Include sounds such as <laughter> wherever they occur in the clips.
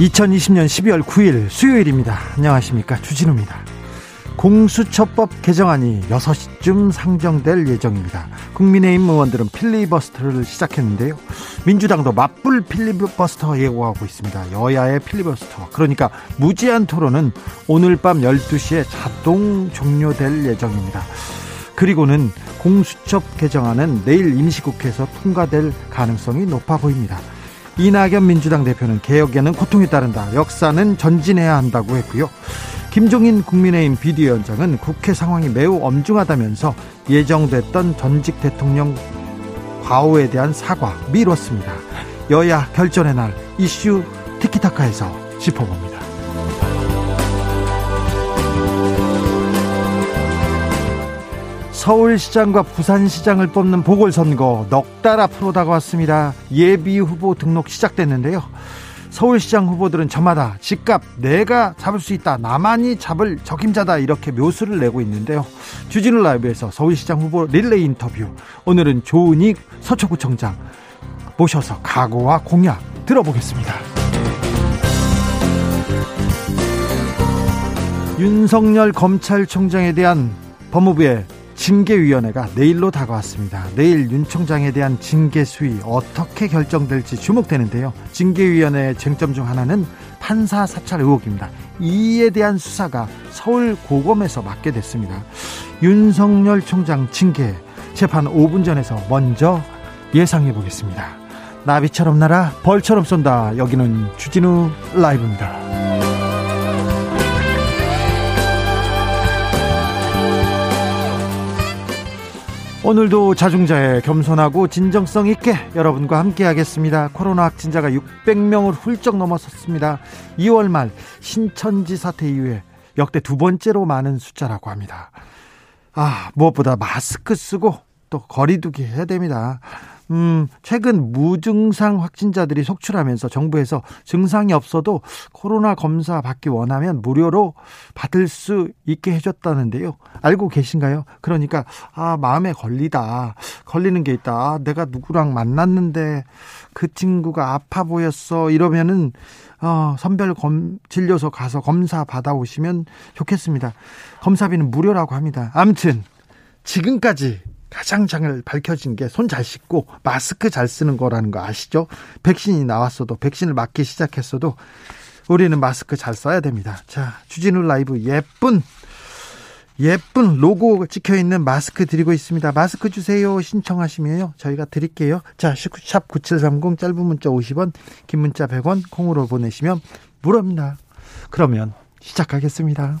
2020년 12월 9일 수요일입니다. 안녕하십니까. 주진우입니다. 공수처법 개정안이 6시쯤 상정될 예정입니다. 국민의힘 의원들은 필리버스터를 시작했는데요. 민주당도 맞불 필리버스터 예고하고 있습니다. 여야의 필리버스터. 그러니까 무제한 토론은 오늘 밤 12시에 자동 종료될 예정입니다. 그리고는 공수처 개정안은 내일 임시국회에서 통과될 가능성이 높아 보입니다. 이낙연 민주당 대표는 개혁에는 고통이 따른다. 역사는 전진해야 한다고 했고요. 김종인 국민의힘 비대위원장은 국회 상황이 매우 엄중하다면서 예정됐던 전직 대통령 과오에 대한 사과 미뤘습니다. 여야 결전의 날 이슈 티키타카에서 짚어봅니다. 서울시장과 부산시장을 뽑는 보궐선거 넉 달 앞으로 다가왔습니다. 예비 후보 등록 시작됐는데요. 서울시장 후보들은 저마다 집값 내가 잡을 수 있다 나만이 잡을 적임자다 이렇게 묘수를 내고 있는데요 주진우 라이브에서 서울시장 후보 릴레이 인터뷰 오늘은 조은익 서초구청장 모셔서 각오와 공약 들어보겠습니다 윤석열 검찰총장에 대한 법무부의 징계위원회가 내일로 다가왔습니다. 내일 윤 총장에 대한 징계 수위 어떻게 결정될지 주목되는데요. 징계위원회의 쟁점 중 하나는 판사 사찰 의혹입니다. 이에 대한 수사가 서울 고검에서 맡게 됐습니다. 윤석열 총장 징계 재판 5분 전에서 먼저 예상해 보겠습니다. 나비처럼 날아 벌처럼 쏜다. 여기는 주진우 라이브입니다. 오늘도 자중자애 겸손하고 진정성 있게 여러분과 함께 하겠습니다. 코로나 확진자가 600명을 훌쩍 넘어섰습니다. 2월 말 신천지 사태 이후에 역대 두 번째로 많은 숫자라고 합니다. 아, 무엇보다 마스크 쓰고 또 거리두기 해야 됩니다. 음, 최근 무증상 확진자들이 속출하면서 정부에서 증상이 없어도 코로나 검사 받기 원하면 무료로 받을 수 있게 해줬다는데요. 알고 계신가요? 그러니까, 아, 마음에 걸리다. 걸리는 게 있다. 아, 내가 누구랑 만났는데 그 친구가 아파 보였어. 이러면은, 어, 선별 검, 진료소 가서 검사 받아오시면 좋겠습니다. 검사비는 무료라고 합니다. 암튼, 지금까지 가장 잘 밝혀진 게 손 잘 씻고 마스크 잘 쓰는 거라는 거 아시죠? 백신이 나왔어도 백신을 맞기 시작했어도 우리는 마스크 잘 써야 됩니다. 자, 주진우 라이브 예쁜 예쁜 로고 찍혀 있는 마스크 드리고 있습니다. 마스크 주세요 신청하시면요. 저희가 드릴게요. 자, 샵 9730 짧은 문자 50원, 긴 문자 100원 콩으로 보내시면 무료입니다. 그러면 시작하겠습니다.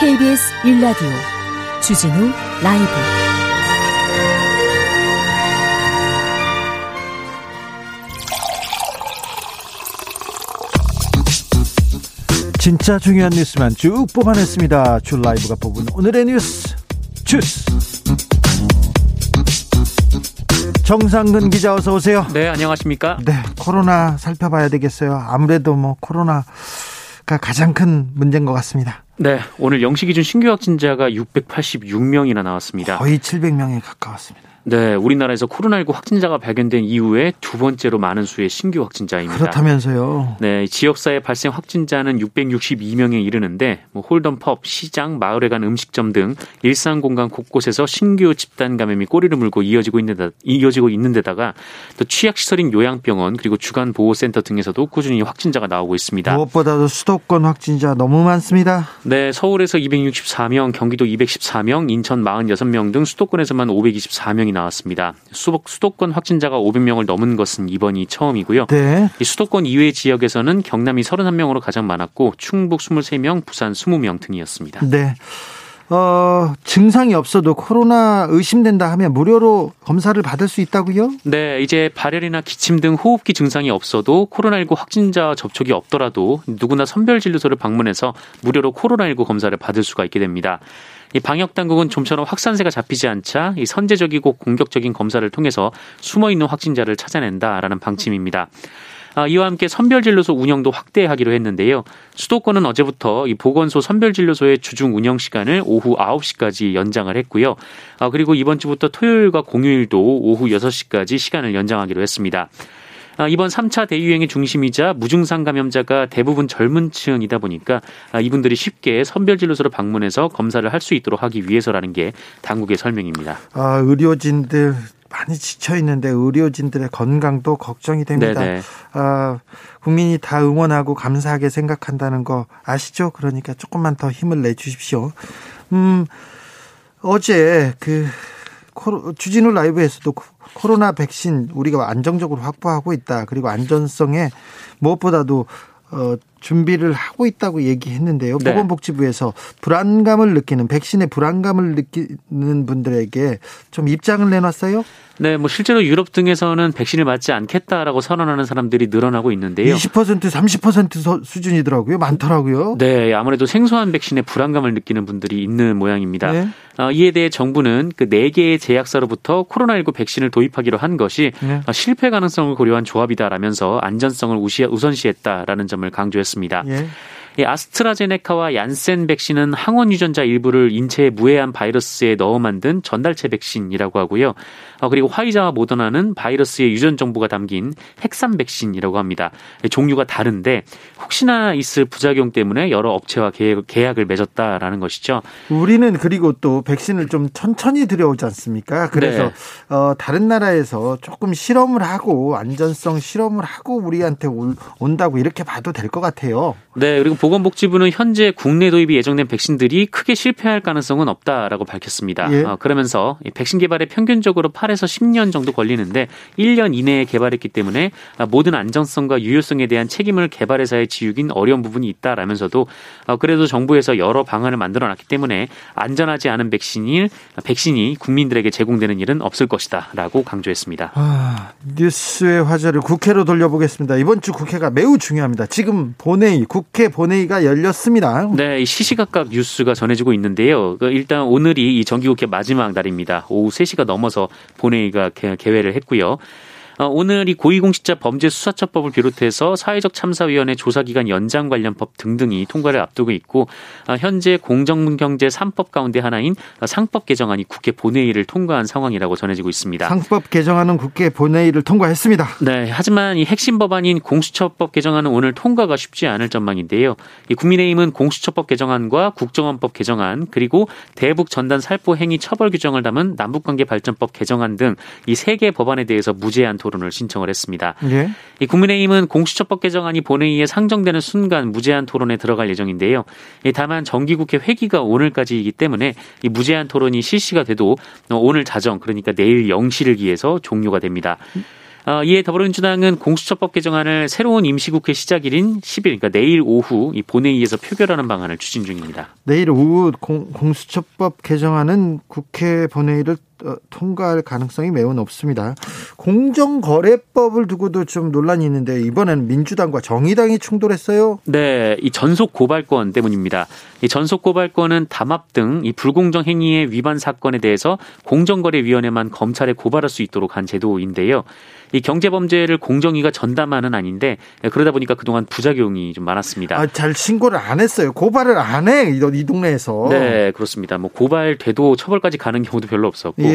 KBS 1라디오 주진우 라이브 진짜 중요한 뉴스만 쭉 뽑아냈습니다. 줄 라이브가 뽑은 오늘의 뉴스 주스 정상근 기자 어서 오세요. 네, 안녕하십니까? 네, 코로나 살펴봐야 되겠어요. 아무래도 뭐 코로나 가 가장 큰 문제인 것 같습니다. 네, 오늘 영시 기준 신규 확진자가 686명이나 나왔습니다. 거의 700명에 가까웠습니다. 네, 우리나라에서 코로나19 확진자가 발견된 이후에 두 번째로 많은 수의 신규 확진자입니다. 그렇다면서요. 네, 지역사회 발생 확진자는 662명에 이르는데 뭐 홀덤펍, 시장, 마을에 간 음식점 등 일상 공간 곳곳에서 신규 집단 감염이 꼬리를 물고 이어지고 있는 데 이어지고 있는 데다가 또 취약 시설인 요양병원 그리고 주간 보호 센터 등에서도 꾸준히 확진자가 나오고 있습니다. 무엇보다도 수도권 확진자 너무 많습니다. 네, 서울에서 264명, 경기도 214명, 인천 46명 등 수도권에서만 524명이 나왔습니다. 수도권 확진자가 500명을 넘은 것은 이번이 처음이고요. 네. 이 수도권 이외 지역에서는 경남이 31명으로 가장 많았고 충북 23명, 부산 20명 등이었습니다. 네. 어, 증상이 없어도 코로나 의심된다 하면 무료로 검사를 받을 수 있다고요? 네, 이제 발열이나 기침 등 호흡기 증상이 없어도 코로나19 확진자 접촉이 없더라도 누구나 선별진료소를 방문해서 무료로 코로나19 검사를 받을 수가 있게 됩니다. 이 방역 당국은 좀처럼 확산세가 잡히지 않자 이 선제적이고 공격적인 검사를 통해서 숨어 있는 확진자를 찾아낸다라는 방침입니다. 아, 이와 함께 선별진료소 운영도 확대하기로 했는데요. 수도권은 어제부터 이 보건소 선별진료소의 주중 운영 시간을 오후 9시까지 연장을 했고요. 아, 그리고 이번 주부터 토요일과 공휴일도 오후 6시까지 시간을 연장하기로 했습니다. 아, 이번 3차 대유행의 중심이자 무증상 감염자가 대부분 젊은 층이다 보니까 이분들이 쉽게 선별 진료소를 방문해서 검사를 할 수 있도록 하기 위해서라는 게 당국의 설명입니다. 아, 의료진들 많이 지쳐 있는데 의료진들의 건강도 걱정이 됩니다. 네네. 아, 국민이 다 응원하고 감사하게 생각한다는 거 아시죠? 그러니까 조금만 더 힘을 내 주십시오. 음, 어제 그 주진우 라이브에서도 코로나 백신 우리가 안정적으로 확보하고 있다. 그리고 안전성에 무엇보다도 어, 준비를 하고 있다고 얘기했는데요. 네. 보건복지부에서 불안감을 느끼는 백신의 불안감을 느끼는 분들에게 좀 입장을 내놨어요. 네, 뭐 실제로 유럽 등에서는 백신을 맞지 않겠다라고 선언하는 사람들이 늘어나고 있는데요. 20% 30% 수준이더라고요. 많더라고요. 네, 아무래도 생소한 백신에 불안감을 느끼는 분들이 있는 모양입니다. 네. 어, 이에 대해 정부는 그 4개의 제약사로부터 코로나19 백신을 도입하기로 한 것이 네. 어, 실패 가능성을 고려한 조합이다라면서 안전성을 우선시했다라는 점을 강조했습니다. 예. 이 아스트라제네카와 얀센 백신은 항원 유전자 일부를 인체에 무해한 바이러스에 넣어 만든 전달체 백신이라고 하고요. 어, 그리고 화이자와 모더나는 바이러스의 유전 정보가 담긴 핵산 백신이라고 합니다. 종류가 다른데 혹시나 있을 부작용 때문에 여러 업체와 계약, 을 맺었다라는 것이죠. 우리는 그리고 또 백신을 좀 천천히 들여오지 않습니까? 그래서 네. 어, 다른 나라에서 조금 실험을 하고 안전성 실험을 하고 우리한테 온다고 이렇게 봐도 될 것 같아요. 네, 그리고 보건복지부는 현재 국내 도입이 예정된 백신들이 크게 실패할 가능성은 없다라고 밝혔습니다. 예. 어, 그러면서 백신 개발에 평균적으로 8에서 10년 정도 걸리는데 1년 이내에 개발했기 때문에 모든 안정성과 유효성에 대한 책임을 개발회사에 지우긴 어려운 부분이 있다라면서도 어, 그래도 정부에서 여러 방안을 만들어놨기 때문에 안전하지 않은 백신이 백신이 국민들에게 제공되는 일은 없을 것이다라고 강조했습니다. 아, 뉴스의 화제를 국회로 돌려보겠습니다. 이번 주 국회가 매우 중요합니다. 지금 본회의 국회 본회의 가 열렸습니다. 네, 시시각각 뉴스가 전해지고 있는데요. 그 일단 오늘이 이 정기국회 마지막 날입니다. 오후 3시가 넘어서 본회의가 개회를 했고요. 어, 오늘 이 고위공직자 범죄수사처법을 비롯해서 사회적 참사위원회 조사기간 연장 관련법 등등이 통과를 앞두고 있고 어, 현재 공정경제 3법 가운데 하나인 상법 개정안이 국회 본회의를 통과한 상황이라고 전해지고 있습니다. 상법 개정안은 국회 본회의를 통과했습니다. 네, 하지만 이 핵심 법안인 공수처법 개정안은 오늘 통과가 쉽지 않을 전망인데요. 이 국민의힘은 공수처법 개정안과 국정원법 개정안 그리고 대북 전단 살포 행위 처벌 규정을 담은 남북관계 발전법 개정안 등 이 세 개 법안에 대해서 무제한 토 토론을 신청을 했습니다. 예. 이 국민의힘은 공수처법 개정안이 본회의에 상정되는 순간 무제한 토론에 들어갈 예정인데요. 다만 정기국회 회기가 오늘까지이기 때문에 이 무제한 토론이 실시가 돼도 오늘 자정 그러니까 내일 0시를 기해서 종료가 됩니다. 어, 이에 더불어민주당은 공수처법 개정안을 새로운 임시국회 시작일인 10일, 그러니까 내일 오후 이 본회의에서 표결하는 방안을 추진 중입니다. 내일 오후 공, 공수처법 개정안은 국회 본회의를 어, 통과할 가능성이 매우 높습니다. 공정거래법을 두고도 좀 논란이 있는데 이번에는 민주당과 정의당이 충돌했어요. 네, 이 전속 고발권 때문입니다. 이 전속 고발권은 담합 등 이 불공정 행위의 위반 사건에 대해서 공정거래위원회만 검찰에 고발할 수 있도록 한 제도인데요. 이 경제범죄를 공정위가 전담하는 아닌데 그러다 보니까 그동안 부작용이 좀 많았습니다. 아, 잘 신고를 안 했어요. 고발을 안 해. 이, 이 동네에서. 네, 그렇습니다. 뭐 고발돼도 처벌까지 가는 경우도 별로 없었고 예.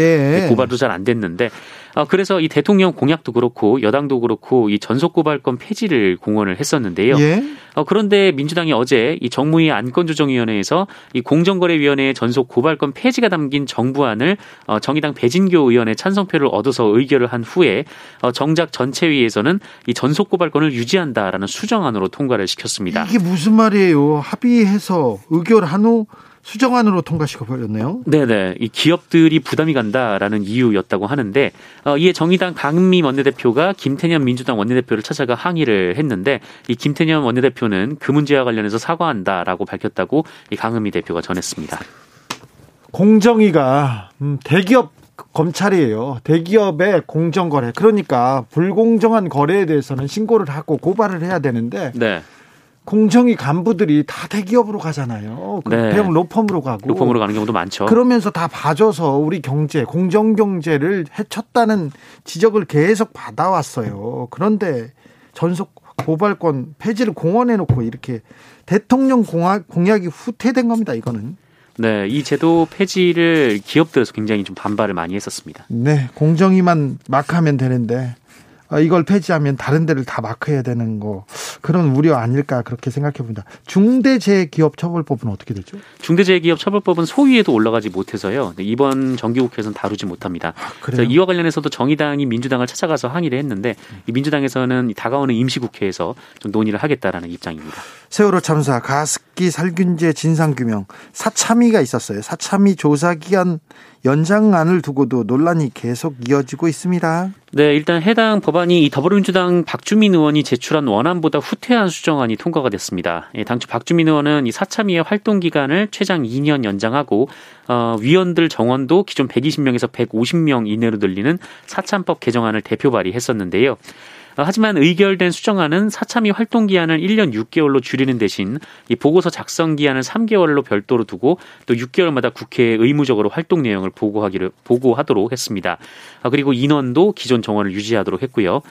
고발도 잘 안 됐는데 어, 그래서 이 대통령 공약도 그렇고 여당도 그렇고 이 전속 고발권 폐지를 공언을 했었는데요. 예. 어, 그런데 민주당이 어제 이 정무위 안건조정위원회에서 이 공정거래위원회의 전속 고발권 폐지가 담긴 정부안을 어, 정의당 배진교 의원의 찬성표를 얻어서 의결을 한 후에 어, 정작 전체위에서는 이 전속 고발권을 유지한다라는 수정안으로 통과를 시켰습니다. 이게 무슨 말이에요? 합의해서 의결한 후 수정안으로 통과시켜 버렸네요. 네네. 이 기업들이 부담이 간다라는 이유였다고 하는데 어, 이에 정의당 강미 원내대표가 김태년 민주당 원내대표를 찾아가 항의를 했는데 이 김태년 원내대표는 그 문제와 관련해서 사과한다라고 밝혔다고 이 강은미 대표가 전했습니다. 공정위가 음, 대기업 검찰이에요. 대기업의 공정거래. 그러니까 불공정한 거래에 대해서는 신고를 하고 고발을 해야 되는데 네. 공정위 간부들이 다 대기업으로 가잖아요. 그 네. 대형 로펌으로 가고. 로펌으로 가는 경우도 많죠. 그러면서 다 봐줘서 우리 경제, 공정 경제를 해쳤다는 지적을 계속 받아왔어요. 그런데 전속 고발권 폐지를 공언해 놓고 이렇게 대통령 공약, 공약이 후퇴된 겁니다. 이거는. 네, 이 제도 폐지를 기업들에서 굉장히 좀 반발을 많이 했었습니다. 네, 공정위만 마크하면 되는데 어, 이걸 폐지하면 다른 데를 다 마크해야 되는 거 그런 우려 아닐까 그렇게 생각해 봅니다. 중대재해기업처벌법은 어떻게 되죠? 중대재해기업처벌법은 소위에도 올라가지 못해서요. 네, 이번 정기국회에서는 다루지 못합니다. 그래서 그래요? 이와 관련해서도 정의당이 민주당을 찾아가서 항의를 했는데 이 민주당에서는 이 다가오는 임시국회에서 좀 논의를 하겠다라는 입장입니다. 세월호 참사 가습기 살균제 진상 규명 사참위가 있었어요. 사참위 조사 기간 연장안을 두고도 논란이 계속 이어지고 있습니다. 네, 일단 해당 법안이 이 더불어민주당 박주민 의원이 제출한 원안보다 후퇴한 수정안이 통과가 됐습니다. 예, 당초 박주민 의원은 이 사참위의 활동 기간을 최장 2년 연장하고 어, 위원들 정원도 기존 120명에서 150명 이내로 늘리는 사참법 개정안을 대표 발의했었는데요. 어, 하지만 의결된 수정안은 사참위 활동 기한을 1년 6개월로 줄이는 대신 이 보고서 작성 기한을 3개월로 별도로 두고 또 6개월마다 국회에 의무적으로 활동 내용을 보고하기를 보고하도록 했습니다. 아, 그리고 인원도 기존 정원을 유지하도록 했고요.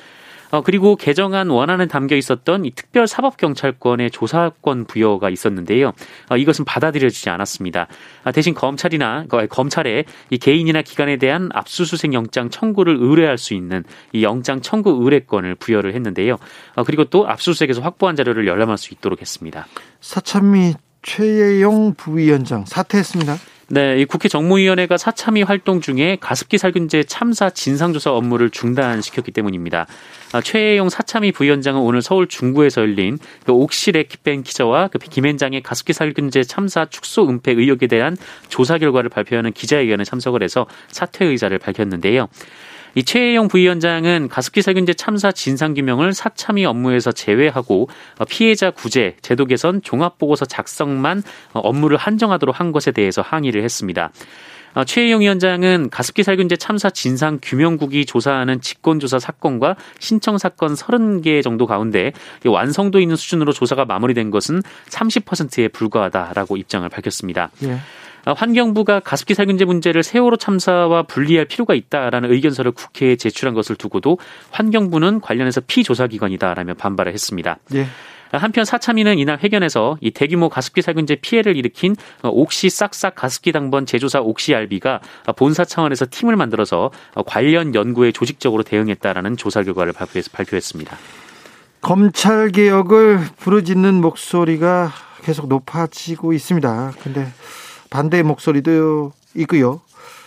어, 그리고 개정안 원안에 담겨 있었던 이 특별 사법 경찰권의 조사권 부여가 있었는데요. 어, 이것은 받아들여지지 않았습니다. 아, 대신 검찰이나 거- 검찰에 이 개인이나 기관에 대한 압수수색 영장 청구를 의뢰할 수 있는 이 영장 청구 의뢰권을 부여를 했는데요. 어, 그리고 또 압수수색에서 확보한 자료를 열람할 수 있도록 했습니다. 사참위 최예용 부위원장 사퇴했습니다. 네, 이 국회 정무위원회가 사참위 활동 중에 가습기 살균제 참사 진상조사 업무를 중단시켰기 때문입니다. 아, 최혜용 사참위 부위원장은 오늘 서울 중구에서 열린 그 옥시 레키펜 기자와 그 김앤장의 가습기 살균제 참사 축소 은폐 의혹에 대한 조사 결과를 발표하는 기자회견에 참석을 해서 사퇴 의사를 밝혔는데요. 이 최혜영 부위원장은 가습기 살균제 참사 진상 규명을 사참위 업무에서 제외하고 어, 피해자 구제, 제도 개선, 종합 보고서 작성만 어, 업무를 한정하도록 한 것에 대해서 항의를 했습니다. 어, 최혜영 위원장은 가습기 살균제 참사 진상 규명국이 조사하는 직권조사 사건과 신청 사건 30개 정도 가운데 이 완성도 있는 수준으로 조사가 마무리된 것은 30%에 불과하다라고 입장을 밝혔습니다. 예. 아, 환경부가 가습기 살균제 문제를 세월호 참사와 분리할 필요가 있다라는 의견서를 국회에 제출한 것을 두고도 환경부는 관련해서 피조사기관이다라며 반발을 했습니다. 예. 아, 한편 사참위는 이날 회견에서 이 대규모 가습기 살균제 피해를 일으킨 어, 옥시 싹싹 가습기 당번 제조사 옥시알비가 본사 차원에서 팀을 만들어서 어, 관련 연구에 조직적으로 대응했다라는 조사 결과를 발표했, 발표했습니다. 검찰 개혁을 부르짖는 목소리가 계속 높아지고 있습니다. 근데 반대의 목소리도 있고요.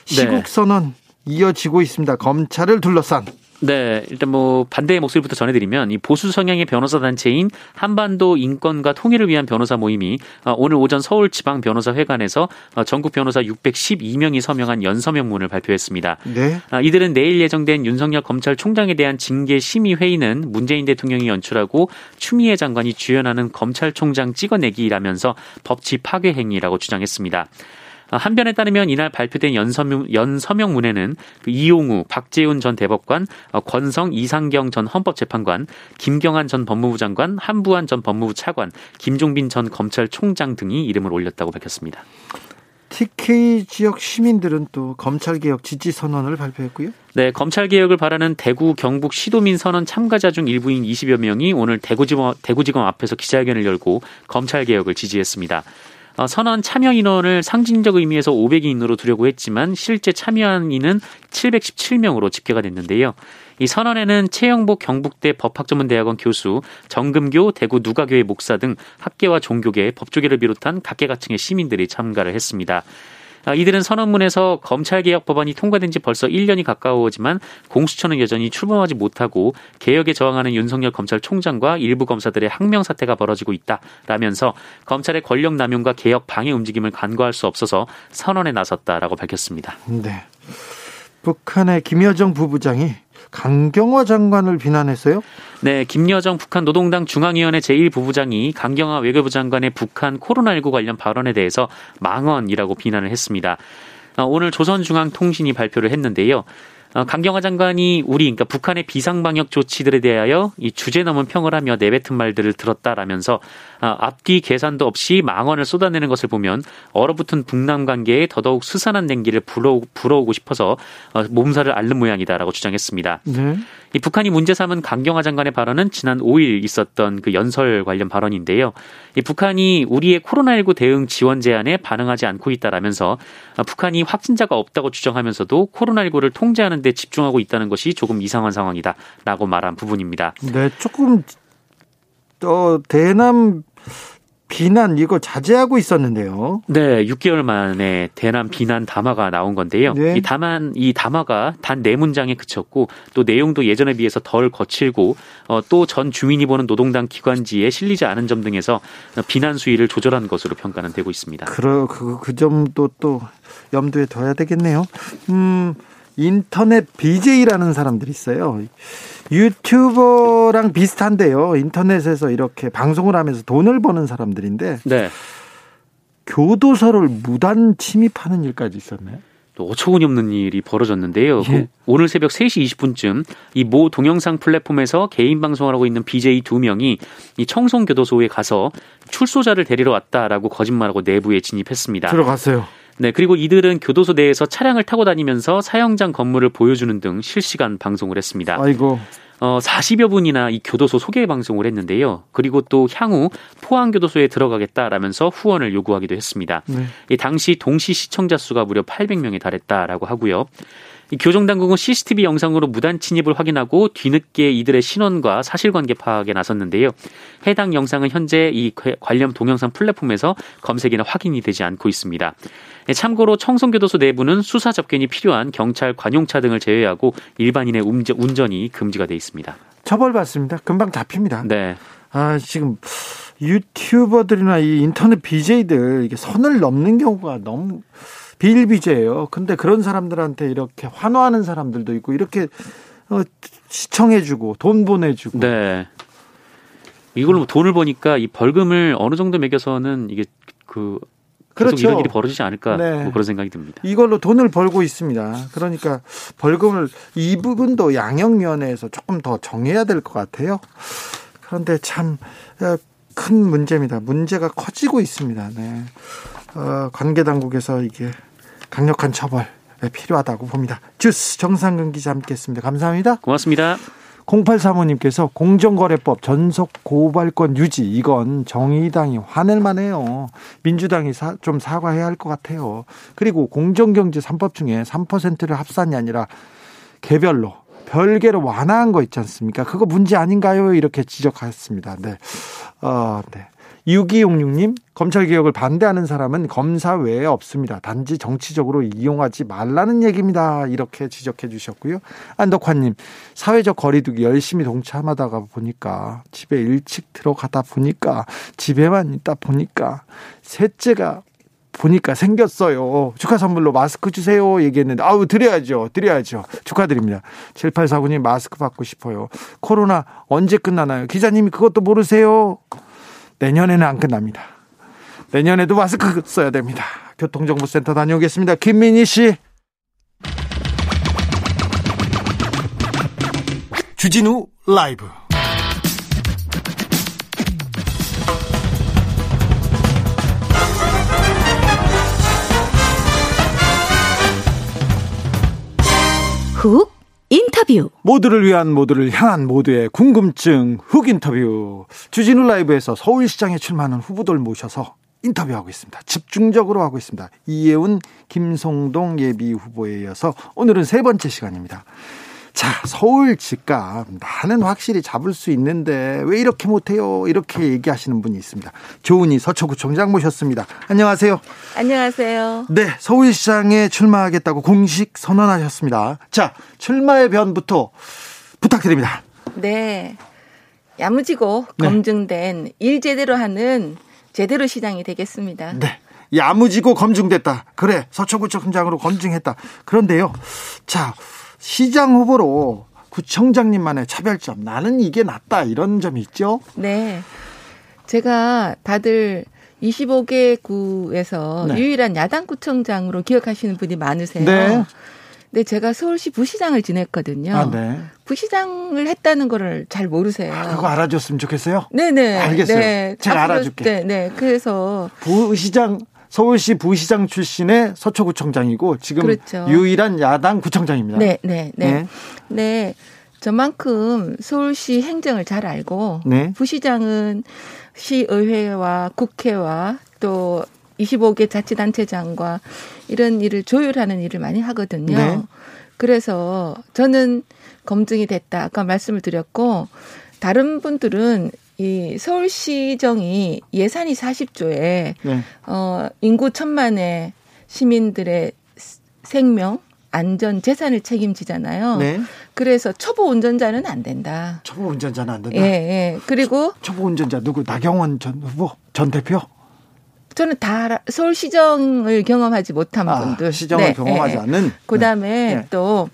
시국 선언 이어지고 있습니다. 검찰을 둘러싼 네, 일단 뭐 반대의 목소리부터 전해드리면 이 보수 성향의 변호사 단체인 한반도 인권과 통일을 위한 변호사 모임이 어, 오늘 오전 서울 지방 변호사 회관에서 어, 전국 변호사 612명이 서명한 연서명문을 발표했습니다. 네. 아, 이들은 내일 예정된 윤석열 검찰총장에 대한 징계 심의 회의는 문재인 대통령이 연출하고 추미애 장관이 주연하는 검찰총장 찍어내기라면서 법치 파괴 행위라고 주장했습니다. 아, 한변에 따르면 이날 발표된 연서명, 연서명문에는 그 이용우, 박재훈 전 대법관, 어, 권성, 이상경 전 헌법재판관, 김경한 전 법무부 장관, 한부안 전 법무부 차관, 김종빈 전 검찰총장 등이 이름을 올렸다고 밝혔습니다. TK 지역 시민들은 또 검찰 개혁 지지 선언을 발표했고요. 네, 검찰 개혁을 바라는 대구 경북 시도민 선언 참가자 중 일부인 20여 명이 오늘 대구지검, 대구지검 앞에서 기자회견을 열고 검찰 개혁을 지지했습니다. 어, 선언 참여 인원을 상징적 의미에서 500인으로 두려고 했지만 실제 참여한 인은 717명으로 집계가 됐는데요. 이 선언에는 최영복 경북대 법학전문대학원 교수, 정금교 대구 누가교회 목사 등 학계와 종교계, 법조계를 비롯한 각계각층의 시민들이 참가를 했습니다. 아, 이들은 선언문에서 검찰개혁 법안이 통과된 지 벌써 1년이 가까워지만 공수처는 여전히 출범하지 못하고 개혁에 저항하는 윤석열 검찰총장과 일부 검사들의 항명 사태가 벌어지고 있다라면서 검찰의 권력 남용과 개혁 방해 움직임을 간과할 수 없어서 선언에 나섰다라고 밝혔습니다. 네. 북한의 김여정 부부장이 강경화 장관을 비난했어요? 네, 김여정 북한 노동당 중앙위원회 제1부부장이 강경화 외교부 장관의 북한 코로나19 관련 발언에 대해서 망언이라고 비난을 했습니다. 어, 오늘 조선중앙통신이 발표를 했는데요. 어, 강경화 장관이 우리 그러니까 북한의 비상 방역 조치들에 대하여 이 주제 넘은 평을 하며 내뱉은 말들을 들었다라면서 어, 앞뒤 계산도 없이 망언을 쏟아내는 것을 보면 얼어붙은 북남 관계에 더더욱 수산한 냉기를 불어, 불어오고 싶어서 어, 몸살을 앓는 모양이다라고 주장했습니다. 네. 이 북한이 문제 삼은 강경화 장관의 발언은 지난 5일 있었던 그 연설 관련 발언인데요. 이 북한이 우리의 코로나19 대응 지원 제안에 반응하지 않고 있다라면서 북한이 확진자가 없다고 주장하면서도 코로나19를 통제하는 데 집중하고 있다는 것이 조금 이상한 상황이다라고 말한 부분입니다. 네, 조금 어 대남 비난 이거 자제하고 있었는데요. 네, 6개월 만에 대남 비난 담화가 나온 건데요. 네. 이 다만 이 담화가 단 네 문장에 그쳤고 또 내용도 예전에 비해서 덜 거칠고 어, 또 전 주민이 보는 노동당 기관지에 실리지 않은 점 등에서 비난 수위를 조절한 것으로 평가는 되고 있습니다. 그러 그, 그 점도 또 염두에 둬야 되겠네요. 음, 인터넷 BJ라는 사람들이 있어요. 유튜버랑 비슷한데요. 인터넷에서 이렇게 방송을 하면서 돈을 버는 사람들인데 네. 교도소를 무단 침입하는 일까지 있었네요. 또 어처구니 없는 일이 벌어졌는데요. 예. 그 오늘 새벽 3시 20분쯤 이 모 동영상 플랫폼에서 개인 방송을 하고 있는 BJ 두 명이 이 청송교도소에 가서 출소자를 데리러 왔다라고 거짓말하고 내부에 진입했습니다. 들어갔어요. 네, 그리고 이들은 교도소 내에서 차량을 타고 다니면서 사형장 건물을 보여주는 등 실시간 방송을 했습니다. 아이고. 어, 40여 분이나 이 교도소 소개 방송을 했는데요. 그리고 또 향후 포항교도소에 들어가겠다라면서 후원을 요구하기도 했습니다. 네. 이 당시 동시 시청자 수가 무려 800명에 달했다라고 하고요. 이 교정 당국은 CCTV 영상으로 무단 침입을 확인하고 뒤늦게 이들의 신원과 사실관계 파악에 나섰는데요. 해당 영상은 현재 이 관련 동영상 플랫폼에서 검색이나 확인이 되지 않고 있습니다. 예, 참고로 청송교도소 내부는 수사 접견이 필요한 경찰 관용차 등을 제외하고 일반인의 운전이 금지가 돼 있습니다. 처벌받습니다. 금방 잡힙니다. 네. 아 지금 유튜버들이나 이 인터넷 BJ들 이게 선을 넘는 경우가 너무 비일비재예요. 근데 그런 사람들한테 이렇게 환호하는 사람들도 있고 이렇게 어, 시청해주고 돈 보내주고. 네. 이걸로 돈을 버니까 이 벌금을 어느 정도 매겨서는 이게 그 계속 그렇죠. 이런 일이 벌어지지 않을까 네. 뭐 그런 생각이 듭니다. 이걸로 돈을 벌고 있습니다. 그러니까 벌금을 이 부분도 양형면에서 조금 더 정해야 될 것 같아요. 그런데 참큰 어, 문제입니다. 문제가 커지고 있습니다. 네. 어, 관계 당국에서 이게 강력한 처벌 필요하다고 봅니다. 주스 정상근 기자 함께했습니다. 감사합니다. 고맙습니다. 0835님께서 공정거래법 전속 고발권 유지 이건 정의당이 화낼 만 해요. 민주당이 사, 좀 사과해야 할 것 같아요. 그리고 공정경제 3법 중에 3%를 합산이 아니라 개별로 별개로 완화한 거 있지 않습니까? 그거 문제 아닌가요? 이렇게 지적했습니다. 네. 어, 네. 6266님, 검찰개혁을 반대하는 사람은 검사 외에 없습니다. 단지 정치적으로 이용하지 말라는 얘기입니다. 이렇게 지적해 주셨고요. 안덕환님, 사회적 거리두기 열심히 동참하다가 보니까 집에 일찍 들어가다 보니까 집에만 있다 보니까 셋째가 보니까 생겼어요. 축하 선물로 마스크 주세요. 얘기했는데, 아우, 드려야죠. 드려야죠. 축하드립니다. 7849님 마스크 받고 싶어요. 코로나 언제 끝나나요? 기자님이 그것도 모르세요? 내년에는 안 끝납니다. 내년에도 마스크 써야 됩니다. 교통정보센터 다녀오겠습니다. 김민희 씨. 주진우 라이브. 훅 인터뷰. 모두를 위한 모두를 향한 모두의 궁금증 훅 인터뷰. 주진우 라이브에서 서울시장에 출마하는 후보들 모셔서 인터뷰하고 있습니다. 집중적으로 하고 있습니다. 이예훈, 김송동 예비 후보에 이어서 오늘은 세 번째 시간입니다. 자, 서울 집값 나는 확실히 잡을 수 있는데 왜 이렇게 못해요? 이렇게 얘기하시는 분이 있습니다. 조은희 서초구청장 모셨습니다. 안녕하세요. 안녕하세요. 네, 서울시장에 출마하겠다고 공식 선언하셨습니다. 자, 출마의 변부터 부탁드립니다. 네. 야무지고 네. 검증된 일 제대로 하는 제대로 시장이 되겠습니다. 네. 야무지고 검증됐다. 그래, 서초구청장으로 검증했다. 그런데요. 자, 시장 후보로 구청장님만의 차별점 나는 이게 낫다 이런 점이 있죠. 네. 제가 다들 25개 구에서 네. 유일한 야당 구청장으로 기억하시는 분이 많으세요. 네. 근데 제가 서울시 부시장을 지냈거든요. 아, 네. 부시장을 했다는 거를 잘 모르세요. 아, 그거 알아줬으면 좋겠어요. 네네. 알겠어요. 네. 제가 알아줄게. 네, 네. 그래서 부시장 서울시 부시장 출신의 서초구청장이고 지금 그렇죠. 유일한 야당 구청장입니다. 네, 네, 네. 네. 네. 저만큼 서울시 행정을 잘 알고 네. 부시장은 시의회와 국회와 또 25개 자치단체장과 이런 일을 조율하는 일을 많이 하거든요. 네. 그래서 저는 검증이 됐다. 아까 말씀을 드렸고 다른 분들은 이 서울시정이 예산이 40조에 네. 어 인구 천만의 시민들의 생명 안전 재산을 책임지잖아요. 네. 그래서 초보 운전자는 안 된다. 초보 운전자는 안 된다. 예, 예. 그리고 초, 보 운전자 누구 나경원 전 후보 전 대표? 저는 다 서울시정을 경험하지 못한 아, 분들. 시정을 네, 경험하지 네. 않은. 그다음에 네. 또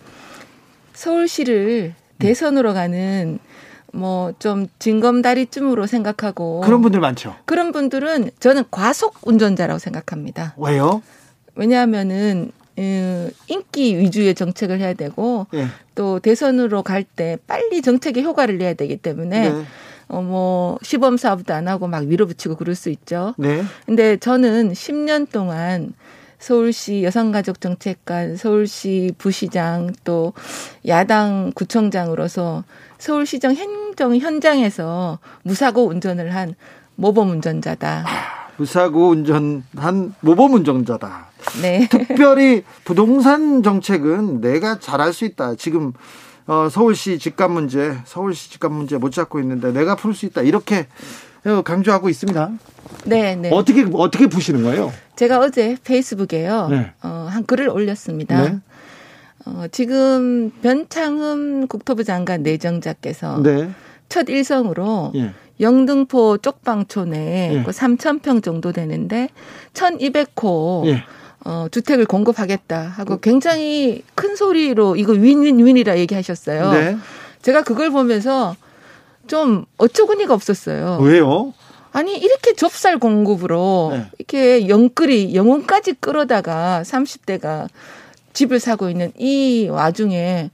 서울시를 대선으로 가는 뭐 좀 징검다리쯤으로 생각하고 그런 분들 많죠. 그런 분들은 저는 과속 운전자라고 생각합니다. 왜요? 왜냐하면은 음, 인기 위주의 정책을 해야 되고 네. 또 대선으로 갈 때 빨리 정책의 효과를 내야 되기 때문에 네. 어뭐 시범 사업도 안 하고 막 밀어붙이고 그럴 수 있죠. 네. 근데 저는 10년 동안 서울시 여성가족정책관, 서울시 부시장 또 야당 구청장으로서 서울시정 행정 현장에서 무사고 운전을 한 모범 운전자다. 아, 무사고 운전한 모범 운전자다. 네. 특별히 부동산 정책은 내가 잘할 수 있다. 지금 어, 서울시 집값 문제, 서울시 집값 문제 못 잡고 있는데 내가 풀 수 있다. 이렇게 강조하고 있습니다. 네, 네. 어떻게 어떻게 푸시는 거예요? 제가 어제 페이스북에요. 네. 어, 한 글을 올렸습니다. 네. 어, 지금 변창흠 국토부 장관 내정자께서 네. 첫 일성으로 예. 영등포 쪽방촌 에 예. 그 3,000평 정도 되는데 1,200호 예. 어, 주택을 공급하겠다 하고 굉장히 큰 소리로 이거 윈윈윈이라 얘기하셨어요. 네. 제가 그걸 보면서 좀 어처구니가 없었어요. 왜요? 아니 이렇게 좁쌀 공급으로 네. 이렇게 영끌이 영혼까지 끌어다가 30대가 집을 사고 있는 이 와중에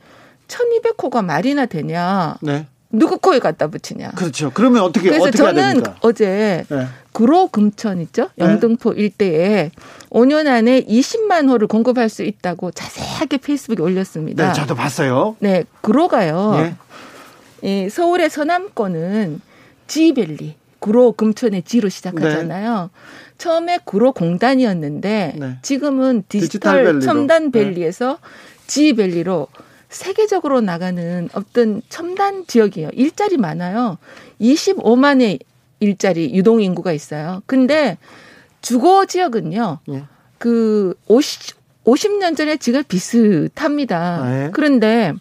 1200호가 말이나 되냐. 네. 누구 코에 갖다 붙이냐. 그렇죠. 그러면 어떻게 그래서 어떻게 저는 어제 네. 구로 금천 있죠? 네. 영등포 네. 일대에 5년 안에 20만 호를 공급할 수 있다고 자세하게 페이스북에 올렸습니다. 네, 저도 봤어요. 네, 구로가요. 네. 이 서울의 서남권은 지벨리, 구로 금천의 지로 시작하잖아요. 네. 처음에 구로 공단이었는데 네. 지금은 디지털, 디지털 첨단 네. 밸리에서 지벨리로 세계적으로 나가는 어떤 첨단 지역이에요. 일자리 많아요. 25만의 일자리 유동 인구가 있어요. 근데 주거 지역은요. 예. 그 50, 50년 전에 지금 비슷합니다. 아, 예. 그런데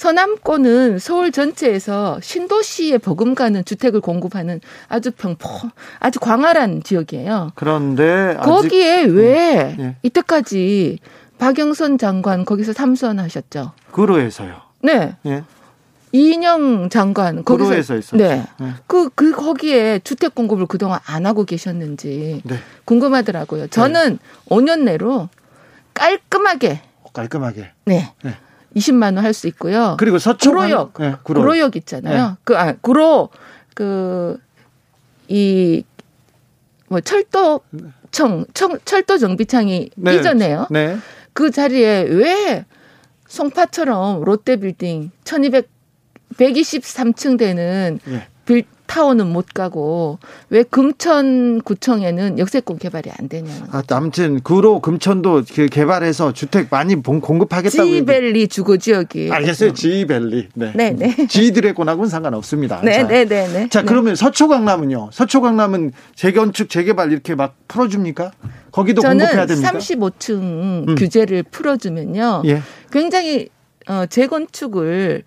서남권은 서울 전체에서 신도시에 버금가는 주택을 공급하는 아주 평포, 아주 광활한 지역이에요. 그런데 거기에 왜 네. 이때까지 박영선 장관 거기서 삼선하셨죠? 그로에서요. 네. 네. 이인영 장관 거기서 있었죠. 네. 네. 그, 그 거기에 주택 공급을 그동안 안 하고 계셨는지 네. 궁금하더라고요. 저는 네. 5년 내로 깔끔하게 깔끔하게 네. 네. 20만 원 할 수 있고요. 그리고 서초 구로역, 네, 구로. 구로역 있잖아요. 네. 그, 아, 구로, 그, 이, 뭐, 철도 청, 청, 철도 정비창이 네. 이전에요. 네. 그 자리에 왜 송파처럼 롯데 빌딩 1200, 123층 되는 네. 빌, 뉴 타운은 못 가고 왜 금천구청에는 역세권 개발이 안 되냐는. 아, 아무튼 구로 금천도 그 개발해서 주택 많이 공급하겠다고. G밸리 주거 지역이. 알겠어요. 지벨리. 네. 네, 네. 지드래곤하고는 상관없습니다. 네, 자, 네, 네, 네. 자, 그러면 서초 강남은요. 서초 강남은 재건축 재개발 이렇게 막 풀어 줍니까? 거기도 공급해야 됩니까? 35층 음. 규제를 풀어 주면요. 예. 굉장히 어, 재건축을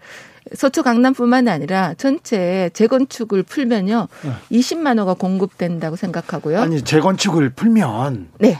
서초 강남뿐만 아니라 전체 재건축을 풀면요. 네. 20만 호가 공급된다고 생각하고요. 아니, 재건축을 풀면 네.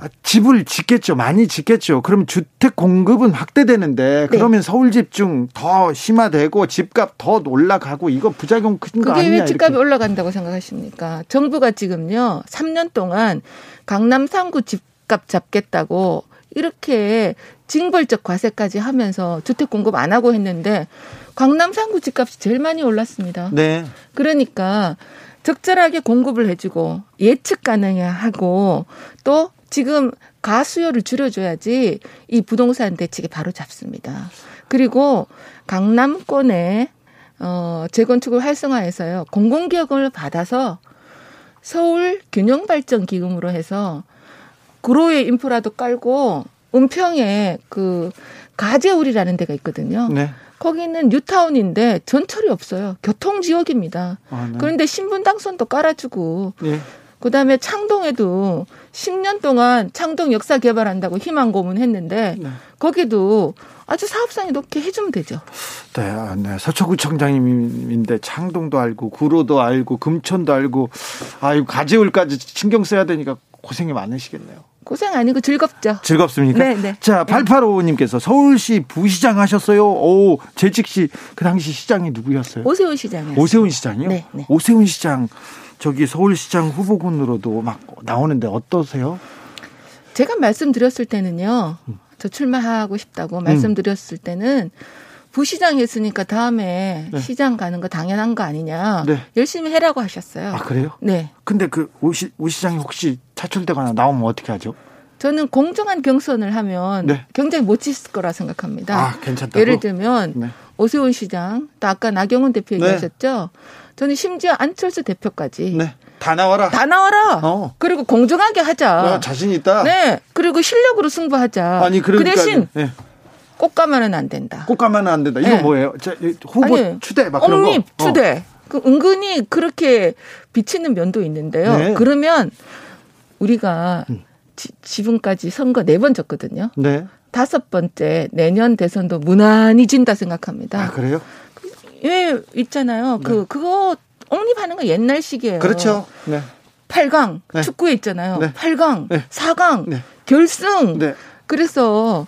아, 집을 짓겠죠. 많이 짓겠죠. 그럼 주택 공급은 확대되는데 네. 그러면 네. 서울 집중 더 심화되고 집값 더 올라가고 이거 부작용 큰 거 아니냐? 그게 왜 집값이 이렇게. 올라간다고 생각하십니까? 정부가 지금요. 3년 동안 강남 3구 집값 잡겠다고 이렇게 징벌적 과세까지 하면서 주택 공급 안 하고 했는데 강남 상구 집값이 제일 많이 올랐습니다. 네. 그러니까 적절하게 공급을 해주고 예측 가능하고 또 지금 가수요를 줄여줘야지 이 부동산 대책이 바로 잡습니다. 그리고 강남권에 어 재건축을 활성화해서요 공공기업을 받아서 서울 균형발전 기금으로 해서 구로의 인프라도 깔고 은평에 그 가재울이라는 데가 있거든요. 네. 거기는 뉴타운인데 전철이 없어요. 교통 지역입니다. 아, 네. 그런데 신분 당선도 깔아주고 네. 그다음에 창동에도 10년 동안 창동 역사 개발한다고 희망 고문했는데 네. 거기도 아주 사업성이 높게 해주면 되죠. 네, 아, 네. 서초구청장님인데 창동도 알고 구로도 알고 금천도 알고 아유 가재울까지 신경 써야 되니까 고생이 많으시겠네요. 고생 아니고 즐겁죠. 즐겁습니까? 네, 네. 자, 8855님께서 서울시 부시장 하셨어요. 오, 재직 시 그 당시 시장이 누구였어요? 오세훈 시장이요. 오세훈 시장이요? 네, 네. 오세훈 시장 저기 서울시장 후보군으로도 막 나오는데 어떠세요? 제가 말씀드렸을 때는요. 음. 저 출마하고 싶다고 음. 말씀드렸을 때는 부시장 했으니까 다음에 네. 시장 가는 거 당연한 거 아니냐. 네. 열심히 해라고 하셨어요. 아, 그래요? 네. 근데 그 오시, 오시장이 혹시 차출되거나 나오면 어떻게 하죠? 저는 공정한 경선을 하면 네. 굉장히 멋있을 거라 생각합니다. 아, 괜찮다. 예를 들면 네. 오세훈 시장, 또 아까 나경원 대표 네. 얘기하셨죠. 저는 심지어 안철수 대표까지 네. 다 나와라. 다 나와라. 어. 그리고 공정하게 하자. 아, 자신 있다. 네. 그리고 실력으로 승부하자. 아니 그러니까, 그 대신 네. 꽃가마는 안 된다. 꽃가마는 안 된다. 이거 네. 뭐예요? 자, 후보 아니, 추대 막 그런 거. 추대. 어. 그 은근히 그렇게 비치는 면도 있는데요. 네. 그러면 우리가 음. 지, 지금까지 선거 네 번 졌거든요. 네. 다섯 번째 내년 대선도 무난히 진다 생각합니다. 아, 그래요? 예, 있잖아요. 그, 네. 그 그거 옹립하는 거 옛날식이에요. 그렇죠. 네. 8강 네. 축구에 있잖아요. 네. 8강, 네. 4강, 네. 결승. 네. 그래서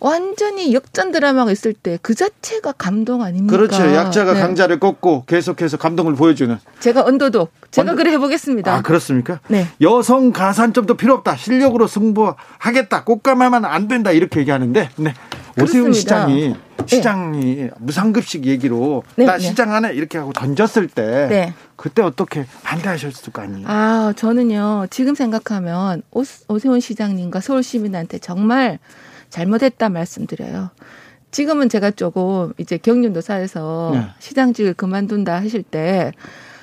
완전히 역전 드라마가 있을 때 그 자체가 감동 아닙니까? 그렇죠. 약자가 네. 강자를 꺾고 계속해서 감동을 보여주는. 제가 언더독. 제가 언더... 그래 해보겠습니다. 아 그렇습니까? 네. 여성 가산점도 필요 없다. 실력으로 승부하겠다. 꽃가마만 안 된다. 이렇게 얘기하는데. 네. 오세훈 시장이 네. 시장이 네. 무상급식 얘기로 네, 나 네. 시장 하네 이렇게 하고 던졌을 때 네. 그때 어떻게 반대하셨을 거 아니에요? 아 저는요 지금 생각하면 오, 오세훈 시장님과 서울 시민한테 정말 잘못했다 말씀드려요. 지금은 제가 조금 이제 경륜도사에서 네. 시장직을 그만둔다 하실 때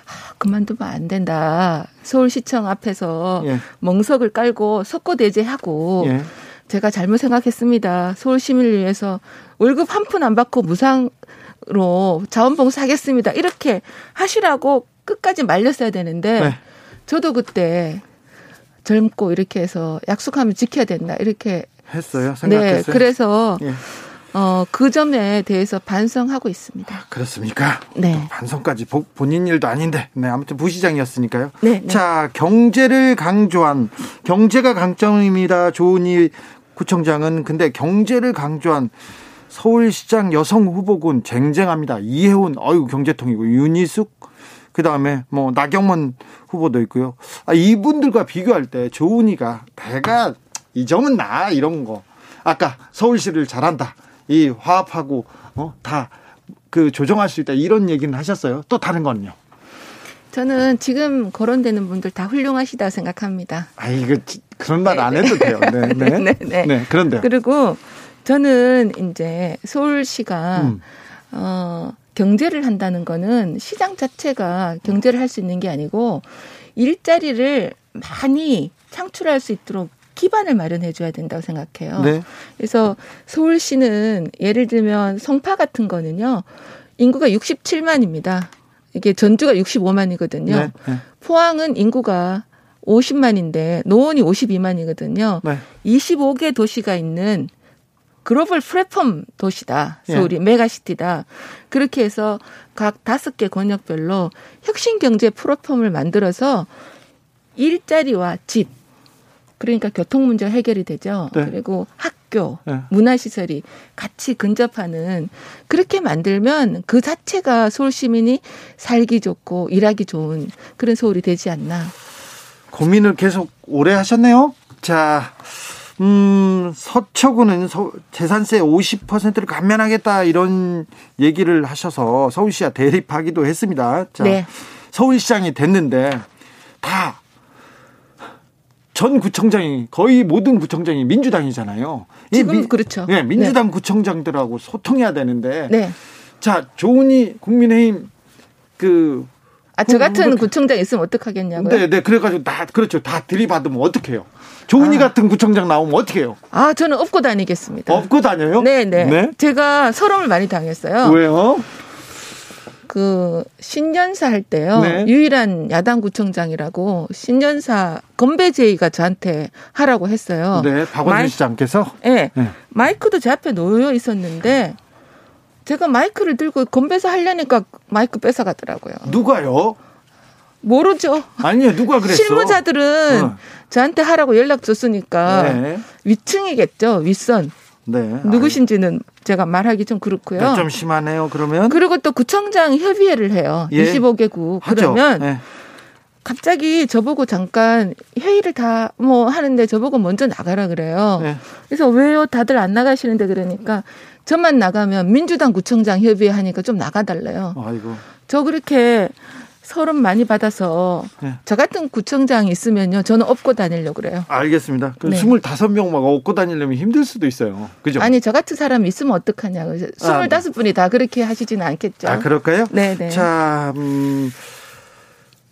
아, 그만두면 안 된다. 서울시청 앞에서 예. 멍석을 깔고 석고대제하고 예. 제가 잘못 생각했습니다. 서울 시민을 위해서 월급 한 푼 안 받고 무상으로 자원봉사하겠습니다. 이렇게 하시라고 끝까지 말렸어야 되는데 네. 저도 그때 젊고 이렇게 해서 약속하면 지켜야 된다. 이렇게 했어요. 생각했어요. 네, 그래서 예. 어, 그 점에 대해서 반성하고 있습니다. 아, 그렇습니까? 네. 반성까지 본인 일도 아닌데. 네, 아무튼 부시장이었으니까요. 네, 네. 자, 경제를 강조한 경제가 강점입니다. 조은희 구청장은 근데 경제를 강조한 서울시장 여성 후보군 쟁쟁합니다. 이혜훈 어유 경제통이고 윤희숙 그 다음에 뭐 나경원 후보도 있고요. 아, 이분들과 비교할 때 조은희가 배가 이 점은 나 이런 거. 아까 서울시를 잘한다. 이 화합하고 어, 다그 조정할 수 있다 이런 얘기는 하셨어요. 또 다른 건요. 저는 지금 거론되는 분들 다 훌륭하시다 생각합니다. 아 이거 그런 말 안 해도 돼요. 네, 네, <laughs> 네, 네. 네 그런데 그리고 저는 이제 서울시가 음. 어 경제를 한다는 거는 시장 자체가 경제를 할 수 있는 게 아니고 일자리를 많이 창출할 수 있도록 기반을 마련해 줘야 된다고 생각해요. 네. 그래서 서울시는 예를 들면 성파 같은 거는요. 인구가 67만입니다. 이게 전주가 65만이거든요. 네. 네. 포항은 인구가 50만인데 노원이 52만이거든요. 네. 25개 도시가 있는 글로벌 플랫폼 도시다. 서울이 예. 메가시티다. 그렇게 해서 각 다섯 개 권역별로 혁신 경제 플랫폼을 만들어서 일자리와 집 그러니까 교통 문제 해결이 되죠. 네. 그리고 학교, 네. 문화시설이 같이 근접하는 그렇게 만들면 그 자체가 서울 시민이 살기 좋고 일하기 좋은 그런 서울이 되지 않나. 고민을 계속 오래 하셨네요. 자, 음, 서초구는 서, 재산세 50%를 감면하겠다 이런 얘기를 하셔서 서울시와 대립하기도 했습니다. 자, 네. 서울시장이 됐는데 다 전 구청장이 거의 모든 구청장이 민주당이잖아요. 지금 미, 그렇죠. 네, 민주당 네. 구청장들하고 소통해야 되는데. 네. 자, 조은희 국민의힘 그 아, 저 같은 구청장 있으면 어떡하겠냐고요? 네, 네. 그래가지고 다, 그렇죠. 다 들이받으면 어떡해요? 조은희 아. 같은 구청장 나오면 어떡해요? 아, 저는 업고 다니겠습니다. 업고 다녀요? 네, 네. 네? 제가 서름을 많이 당했어요. 왜요? 그 신년사 할 때요. 네. 유일한 야당 구청장이라고 신년사 건배 제의가 저한테 하라고 했어요. 네, 박원순 시장께서. 네, 네. 마이크도 제 앞에 놓여 있었는데 제가 마이크를 들고 건배사 하려니까 마이크 뺏어 가더라고요. 누가요? 모르죠. 아니요, 누가 그랬어? 실무자들은 어. 저한테 하라고 연락 줬으니까 네. 위층이겠죠, 윗선. 네. 누구신지는 제가 말하기 좀 그렇고요. 좀 심하네요. 그러면 그리고 또 구청장 협의회를 해요. 예. 25개국 하죠. 그러면 네. 갑자기 저보고 잠깐 회의를 다 뭐 하는데 저보고 먼저 나가라 그래요. 네. 그래서 왜요? 다들 안 나가시는데 그러니까 저만 나가면 민주당 구청장 협의회 하니까 좀 나가달래요. 아이고. 저 그렇게 서름 많이 받아서 네. 저 같은 구청장이 있으면요. 저는 업고 다니려고 그래요. 알겠습니다. 그 네. 25명 막 업고 다니려면 힘들 수도 있어요. 그죠? 아니, 저 같은 사람이 있으면 어떡하냐고. 25분이 아, 다 그렇게 하시지는 않겠죠. 아, 그럴까요? 네, 네. 자, 음,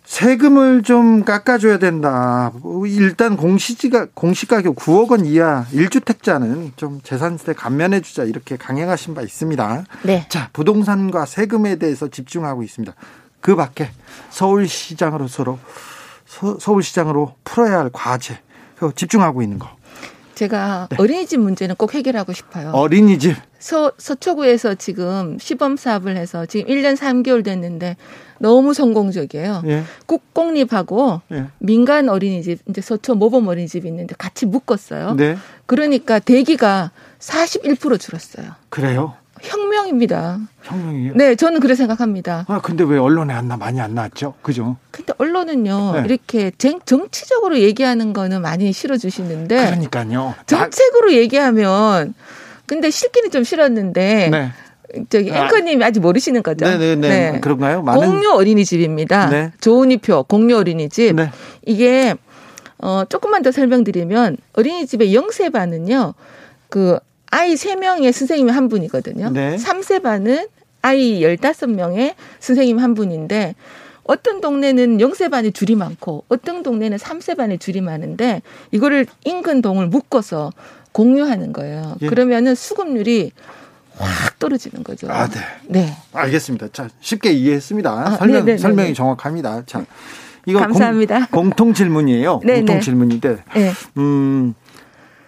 세금을 좀 깎아줘야 된다. 일단 공시지가 공시가격 9억 원 이하 1주택자는 좀 재산세 감면해주자 이렇게 강행하신 바 있습니다. 네. 자 부동산과 세금에 대해서 집중하고 있습니다. 그 밖에 서울시장으로 서로 서울시장으로 풀어야 할 과제 집중하고 있는 거. 제가 네. 어린이집 문제는 꼭 해결하고 싶어요. 어린이집. 서, 서초구에서 지금 시범 사업을 해서 지금 1년 3개월 됐는데 너무 성공적이에요. 예. 국공립하고 예. 민간 어린이집, 이제 서초 모범 어린이집이 있는데 같이 묶었어요. 네. 그러니까 대기가 41% 줄었어요. 그래요? 혁명입니다. 혁명이요? 네, 저는 그래 생각합니다. 아, 근데 왜 언론에 안 나, 많이 안 나왔죠? 그죠? 근데 언론은요, 네. 이렇게 정치적으로 얘기하는 거는 많이 실어주시는데. 그러니까요. 정책으로 얘기하면, 근데 실기는 좀 싫었는데. 네. 저기 아. 앵커님이 아. 직 모르시는 거죠? 네네네. 네. 네. 그런가요? 많은... 공유 어린이집입니다. 네. 조은이표 공유 어린이집. 네. 이게 어 조금만 더 설명드리면 어린이집의 영세반은요. 그 아이 3명의 선생님이 한 분이거든요. 네. 3세 반은 아이 15명의 선생님 한 분인데 어떤 동네는 0세 반이 줄이 많고 어떤 동네는 3세 반이 줄이 많은데 이거를 인근 동을 묶어서 공유하는 거예요. 예. 그러면은 수급률이 확 떨어지는 거죠. 아, 네. 네. 알겠습니다. 자, 쉽게 이해했습니다. 아, 설명, 네네네네. 설명이 정확합니다. 자, 이거 감사합니다. 공, 통 질문이에요. 네네. 공통 질문인데, 네. 음,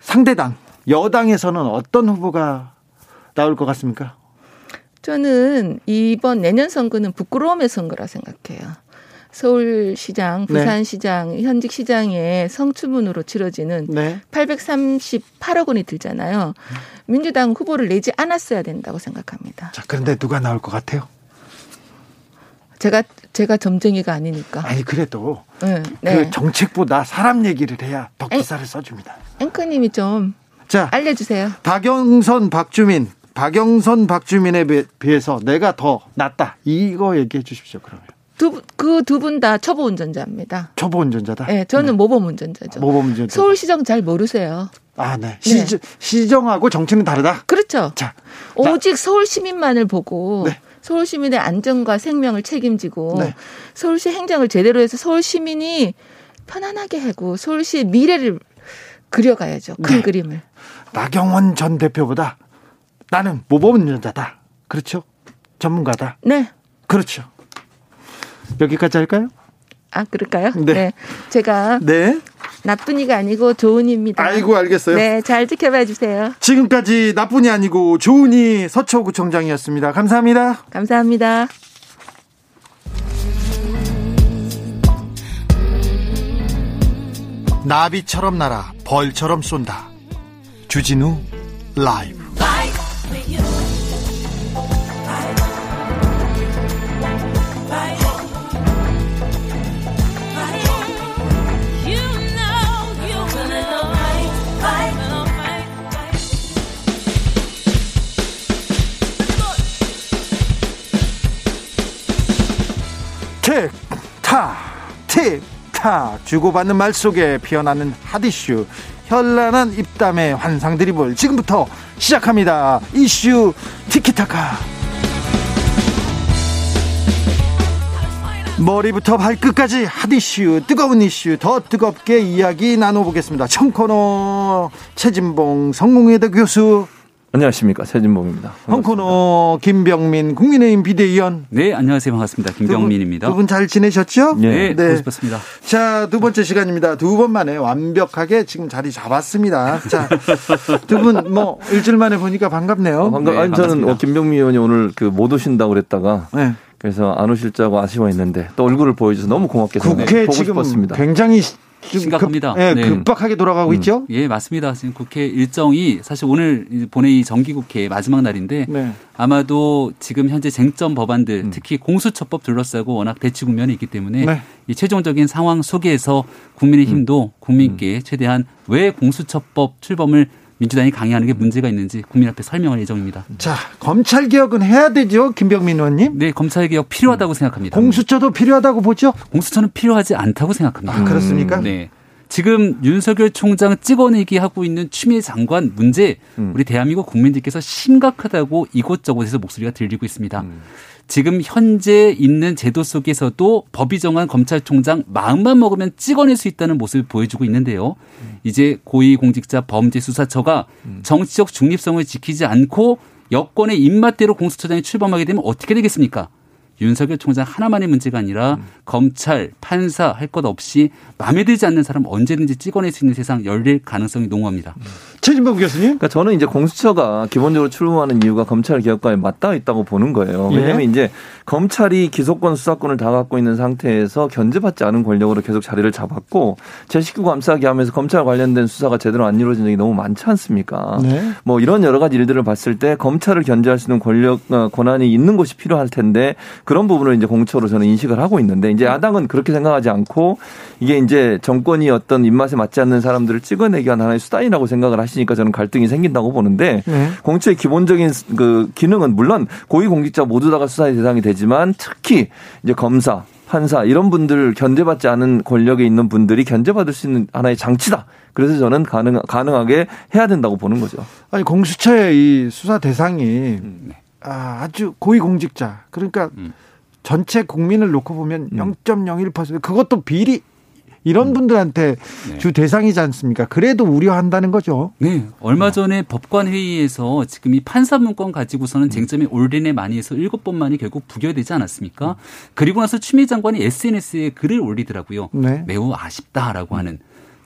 상대당 여당에서는 어떤 후보가 나올 것 같습니까? 저는 이번 내년 선거는 부끄러움의 선거라 생각해요. 서울시장, 네. 부산시장, 네. 현직 시장의 성추문으로 치러지는 네. 838억 원이 들잖아요. 민주당 후보를 내지 않았어야 된다고 생각합니다. 자, 그런데 누가 나올 것 같아요? 제가 제가 점쟁이가 아니니까. 아니 그래도 네, 그 네. 정책보다 사람 얘기를 해야 더 기사를 써줍니다. 앵커님이 좀 자, 알려주세요. 박영선, 박주민, 박영선, 박주민에 비해서 내가 더 낫다. 이거 얘기해 주십시오. 그러면. 두, 그두 분 다 초보 운전자입니다. 초보 운전자다? 네, 저는 네. 모범 운전자죠. 모범 운전자. 서울시정 잘 모르세요. 아, 네. 시, 네. 시정하고 정치는 다르다? 그렇죠. 자. 오직 서울 시민만을 보고 네. 서울 시민의 안전과 생명을 책임지고 네. 서울시 행정을 제대로 해서 서울 시민이 편안하게 하고 서울시의 미래를 그려가야죠. 큰 네. 그림을. 나경원 전 대표보다 나는 모범 여자다. 그렇죠? 전문가다. 네. 그렇죠. 여기까지 할까요? 아, 그럴까요? 네. 네. 제가 네. 나쁜 이가 아니고 좋은 이입니다. 아이고, 알겠어요. 네, 잘 지켜봐 주세요. 지금까지 나쁜 이 아니고 좋은 이 서초구청장이었습니다. 감사합니다. 감사합니다. 나비처럼 날아 벌처럼 쏜다. 주진우 라이브. 틱, 타, 틱, 타. 주고받는 말 속에 피어나는 핫이슈. 현란한 입담의 환상 드리블. 지금부터 시작합니다. 이슈 티키타카. 머리부터 발끝까지 핫 이슈, 뜨거운 이슈, 더 뜨겁게 이야기 나눠보겠습니다. 청코너 최진봉 성공회대 교수. 안녕하십니까 최진봉입니다. 홍코너 김병민 국민의힘 비대위원. 네 안녕하세요 반갑습니다 김병민입니다. 두 분잘 지내셨죠? 네, 네. 싶었습니다. 자두 번째 시간입니다. 두 번 만에 완벽하게 지금 자리 잡았습니다. 자두 분 뭐 일주일 만에 보니까 반갑네요. 어, 반갑. 네, 아니 저는 어, 김병민 의원이 오늘 그 못 오신다 고 그랬다가. 네. 그래서 안 오실 줄 알고 아쉬워했는데 또 얼굴을 보여줘서 너무 고맙게 국회 보고 지금 싶었습니다. 굉장히 심각합니다. 급, 예, 네. 급박하게 돌아가고 음. 있죠? 예, 맞습니다. 지금 국회 일정이 사실 오늘 본회의 정기국회 마지막 날인데 네. 아마도 지금 현재 쟁점 법안들 음. 특히 공수처법 둘러싸고 워낙 대치 국면이 있기 때문에 네. 이 최종적인 상황 속에서 국민의 힘도 음. 국민께 음. 최대한 왜 공수처법 출범을 민주당이 강행하는 게 문제가 있는지 국민 앞에 설명할 예정입니다. 자, 검찰 개혁은 해야 되죠, 김병민 의원님? 네, 검찰 개혁 필요하다고 음. 생각합니다. 공수처도 필요하다고 보죠? 공수처는 필요하지 않다고 생각합니다. 아, 그렇습니까? 네. 지금 윤석열 총장 찍어내기 하고 있는 추미애 장관 문제 음. 우리 대한민국 국민들께서 심각하다고 이곳저곳에서 목소리가 들리고 있습니다. 음. 지금 현재 있는 제도 속에서도 법이 정한 검찰총장 마음만 먹으면 찍어낼 수 있다는 모습을 보여주고 있는데요. 이제 고위공직자 범죄수사처가 정치적 중립성을 지키지 않고 여권의 입맛대로 공수처장이 출범하게 되면 어떻게 되겠습니까? 윤석열 총장 하나만의 문제가 아니라 음. 검찰, 판사 할 것 없이 마음에 들지 않는 사람 언제든지 찍어낼 수 있는 세상 열릴 가능성이 농후합니다. 음. 최진범 교수님? 그러니까 저는 이제 공수처가 기본적으로 출범하는 이유가 검찰 개혁과에 맞닿아 있다고 보는 거예요. 왜냐하면 예. 이제 검찰이 기소권 수사권을 다 갖고 있는 상태에서 견제받지 않은 권력으로 계속 자리를 잡았고 제 식구 감싸기 하면서 검찰 관련된 수사가 제대로 안 이루어진 적이 너무 많지 않습니까? 네. 뭐 이런 여러 가지 일들을 봤을 때 검찰을 견제할 수 있는 권력 어, 권한이 있는 곳이 필요할 텐데 그런 부분을 이제 공처로 저는 인식을 하고 있는데 이제 야당은 그렇게 생각하지 않고 이게 이제 정권이 어떤 입맛에 맞지 않는 사람들을 찍어내기 위한 하나의 수단이라고 생각을 하시니까 저는 갈등이 생긴다고 보는데 네. 공처의 기본적인 그 기능은 물론 고위공직자 모두 다가 수사의 대상이 되지만 특히 이제 검사 판사 이런 분들 견제받지 않은 권력에 있는 분들이 견제받을 수 있는 하나의 장치다. 그래서 저는 가능 가능하게 해야 된다고 보는 거죠. 아니 공수처의 이 수사 대상이 음. 아, 아주 고위공직자 그러니까 음. 전체 국민을 놓고 보면 음. 0.01% 그것도 비리 이런 음. 분들한테 네. 주 대상이지 않습니까? 그래도 우려한다는 거죠. 네. 얼마 전에 법관 회의에서 지금 이 판사 문건 가지고서는 음. 쟁점이 올린에 많이 해서 일곱 번 만이 결국 부결되지 않았습니까? 그리고 나서 추미애 장관이 SNS에 글을 올리더라고요. 네. 매우 아쉽다라고 하는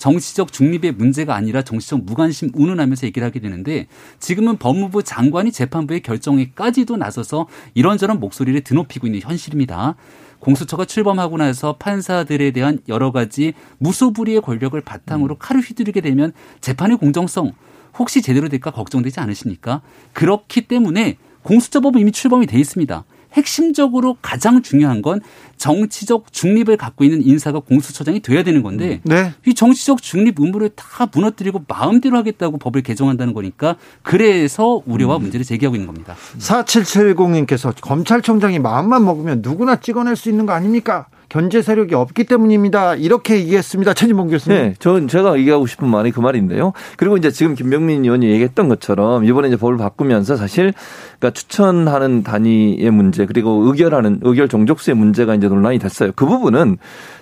정치적 중립의 문제가 아니라 정치적 무관심 운운하면서 얘기를 하게 되는데 지금은 법무부 장관이 재판부의 결정에까지도 나서서 이런저런 목소리를 드높이고 있는 현실입니다. 공수처가 출범하고 나서 판사들에 대한 여러 가지 무소불위의 권력을 바탕으로 칼을 휘두르게 되면 재판의 공정성 혹시 제대로 될까 걱정되지 않으십니까? 그렇기 때문에 공수처법은 이미 출범이 돼 있습니다. 핵심적으로 가장 중요한 건 정치적 중립을 갖고 있는 인사가 공수처장이 돼야 되는 건데 네. 이 정치적 중립 의무를 다 무너뜨리고 마음대로 하겠다고 법을 개정한다는 거니까 그래서 우려와 음. 문제를 제기하고 있는 겁니다. 4770님께서 검찰총장이 마음만 먹으면 누구나 찍어낼 수 있는 거 아닙니까? 견제 세력이 없기 때문입니다. 이렇게 얘기했습니다. 최진봉 교수님. 네, 전 제가 얘기하고 싶은 말이 그 말인데요. 그리고 이제 지금 김병민 의원이 얘기했던 것처럼 이번에 이제 법을 바꾸면서 사실 그러니까 추천하는 단위의 문제 그리고 의결하는 의결 종족수의 문제가 이제 논란이 됐어요. 그 부분은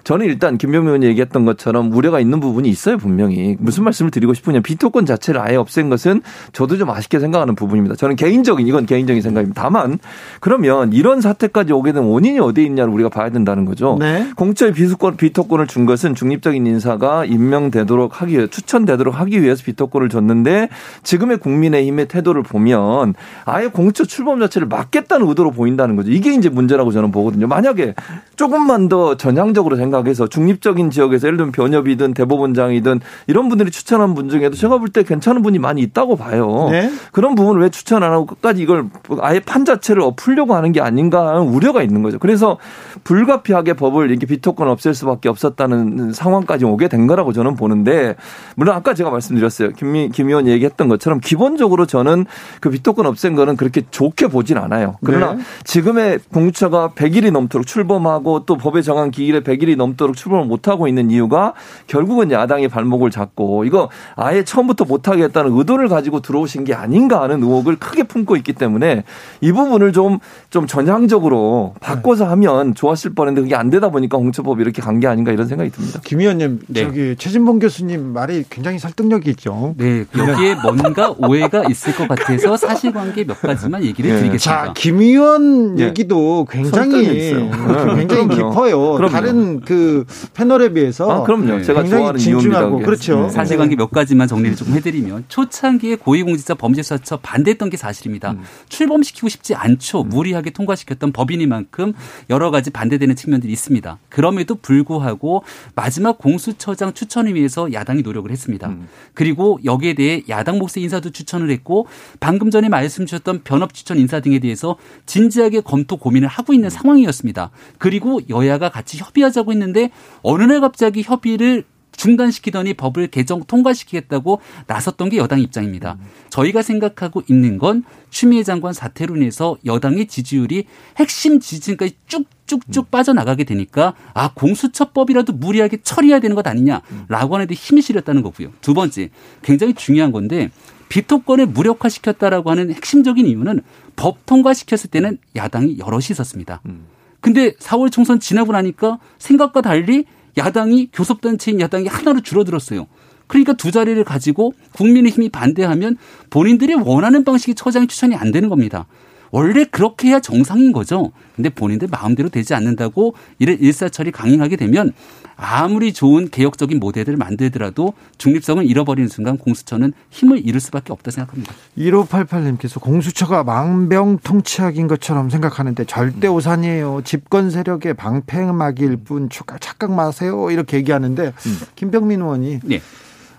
저는 일단 김병민 의원이 얘기했던 것처럼 우려가 있는 부분이 있어요 분명히 무슨 말씀을 드리고 싶으냐 비토권 자체를 아예 없앤 것은 저도 좀 아쉽게 생각하는 부분입니다. 저는 개인적인 이건 개인적인 생각입니다. 다만 그러면 이런 사태까지 오게 된 원인이 어디에 있냐를 우리가 봐야 된다는 거죠. 네. 공처의 비수권 비토권을 준 것은 중립적인 인사가 임명되도록 하기 위해 추천되도록 하기 위해서 비토권을 줬는데 지금의 국민의힘의 태도를 보면 아예 공 공처 출범 자체를 막겠다는 의도로 보인다는 거죠. 이게 이제 문제라고 저는 보거든요. 만약에 조금만 더 전향적으로 생각 해서 중립적인 지역에서 예를 들면 변협이든 대법원장이든 이런 분들이 추천한 분 중에도 제가 볼 때 괜찮은 분이 많이 있다고 봐요. 네? 그런 부분을 왜 추천 안 하고 끝까지 이걸 아예 판 자체를 엎으려고 하는 게 아닌가 하는 우려가 있는 거죠. 그래서 불가피하게 법을 이렇게 비토권 없앨 수밖에 없었다는 상황까지 오게 된 거라고 저는 보는데 물론 아까 제가 말씀드렸어요. 김, 김 의원 얘기했던 것처럼 기본적으로 저는 그 비토권 없앤 거는 그렇게 그렇게 좋게 보진 않아요. 그러나 네. 지금의 공수처가 100일이 넘도록 출범하고 또 법에 정한 기일에 100일이 넘도록 출범을 못하고 있는 이유가 결국은 야당의 발목을 잡고 이거 아예 처음부터 못하겠다는 의도를 가지고 들어오신 게 아닌가 하는 의혹을 크게 품고 있기 때문에 이 부분을 좀, 좀 전향적으로 바꿔서 하면 좋았을 뻔했는데 그게 안 되다 보니까 공처법이 이렇게 간 게 아닌가 이런 생각이 듭니다. 김 의원님, 네. 저기 최진봉 교수님 말이 굉장히 설득력이 있죠. 네, 여기에 뭔가 <laughs> 오해가 있을 것 같아서 사실관계 몇 가지 하지만 얘기를 네. 드리겠습니다. 자, 김 의원 네. 얘기도 굉장히 네, 굉장히 깊어요. 그럼요. 다른 그 패널에 비해서 아, 그럼요. 제가 좋아하는 진중하고 그렇죠. 네. 사실관계 몇 가지만 정리를 조금 해드리면 초창기에 고위공직자 범죄수사처 반대했던 게 사실입니다. 음. 출범시키고 싶지 않죠. 음. 무리하게 통과시켰던 법인이만큼 여러 가지 반대되는 측면들이 있습니다. 그럼에도 불구하고 마지막 공수처장 추천을 위해서 야당이 노력을 했습니다. 음. 그리고 여기에 대해 야당 목세 인사도 추천을 했고 방금 전에 말씀 주셨던 변업 추천 인사 등에 대해서 진지하게 검토 고민을 하고 있는 상황이었습니다. 그리고 여야가 같이 협의하자고 했는 데 어느 날 갑자기 협의를 중단시키더니 법을 개정 통과시키겠다고 나섰던 게 여당 입장입니다. 저희가 생각하고 있는 건 추미애 장관 사태로 인해서 여당의 지지율이 핵심 지지층까지 쭉쭉쭉 음. 빠져나가게 되니까 아 공수처법이라도 무리하게 처리해야 되는 것 아니냐라고 하는데 힘이 실렸다는 거고요. 두 번째 굉장히 중요한 건데 비토권을 무력화시켰다라고 하는 핵심적인 이유는 법 통과시켰을 때는 야당이 여럿이 있었습니다. 음. 근데 4월 총선 지나고 나니까 생각과 달리 야당이 교섭단체인 야당이 하나로 줄어들었어요. 그러니까 두 자리를 가지고 국민의힘이 반대하면 본인들이 원하는 방식의 처장이 추천이 안 되는 겁니다. 원래 그렇게 해야 정상인 거죠. 근데 본인들 마음대로 되지 않는다고 이를 일사처리 강행하게 되면 아무리 좋은 개혁적인 모델을 만들더라도 중립성을 잃어버리는 순간 공수처는 힘을 잃을 수밖에 없다 생각합니다. 1588님께서 공수처가 망병통치약인 것처럼 생각하는데 절대 음. 오산이에요. 집권 세력의 방패막일 뿐 착각 마세요. 이렇게 얘기하는데 음. 김병민 의원이 네.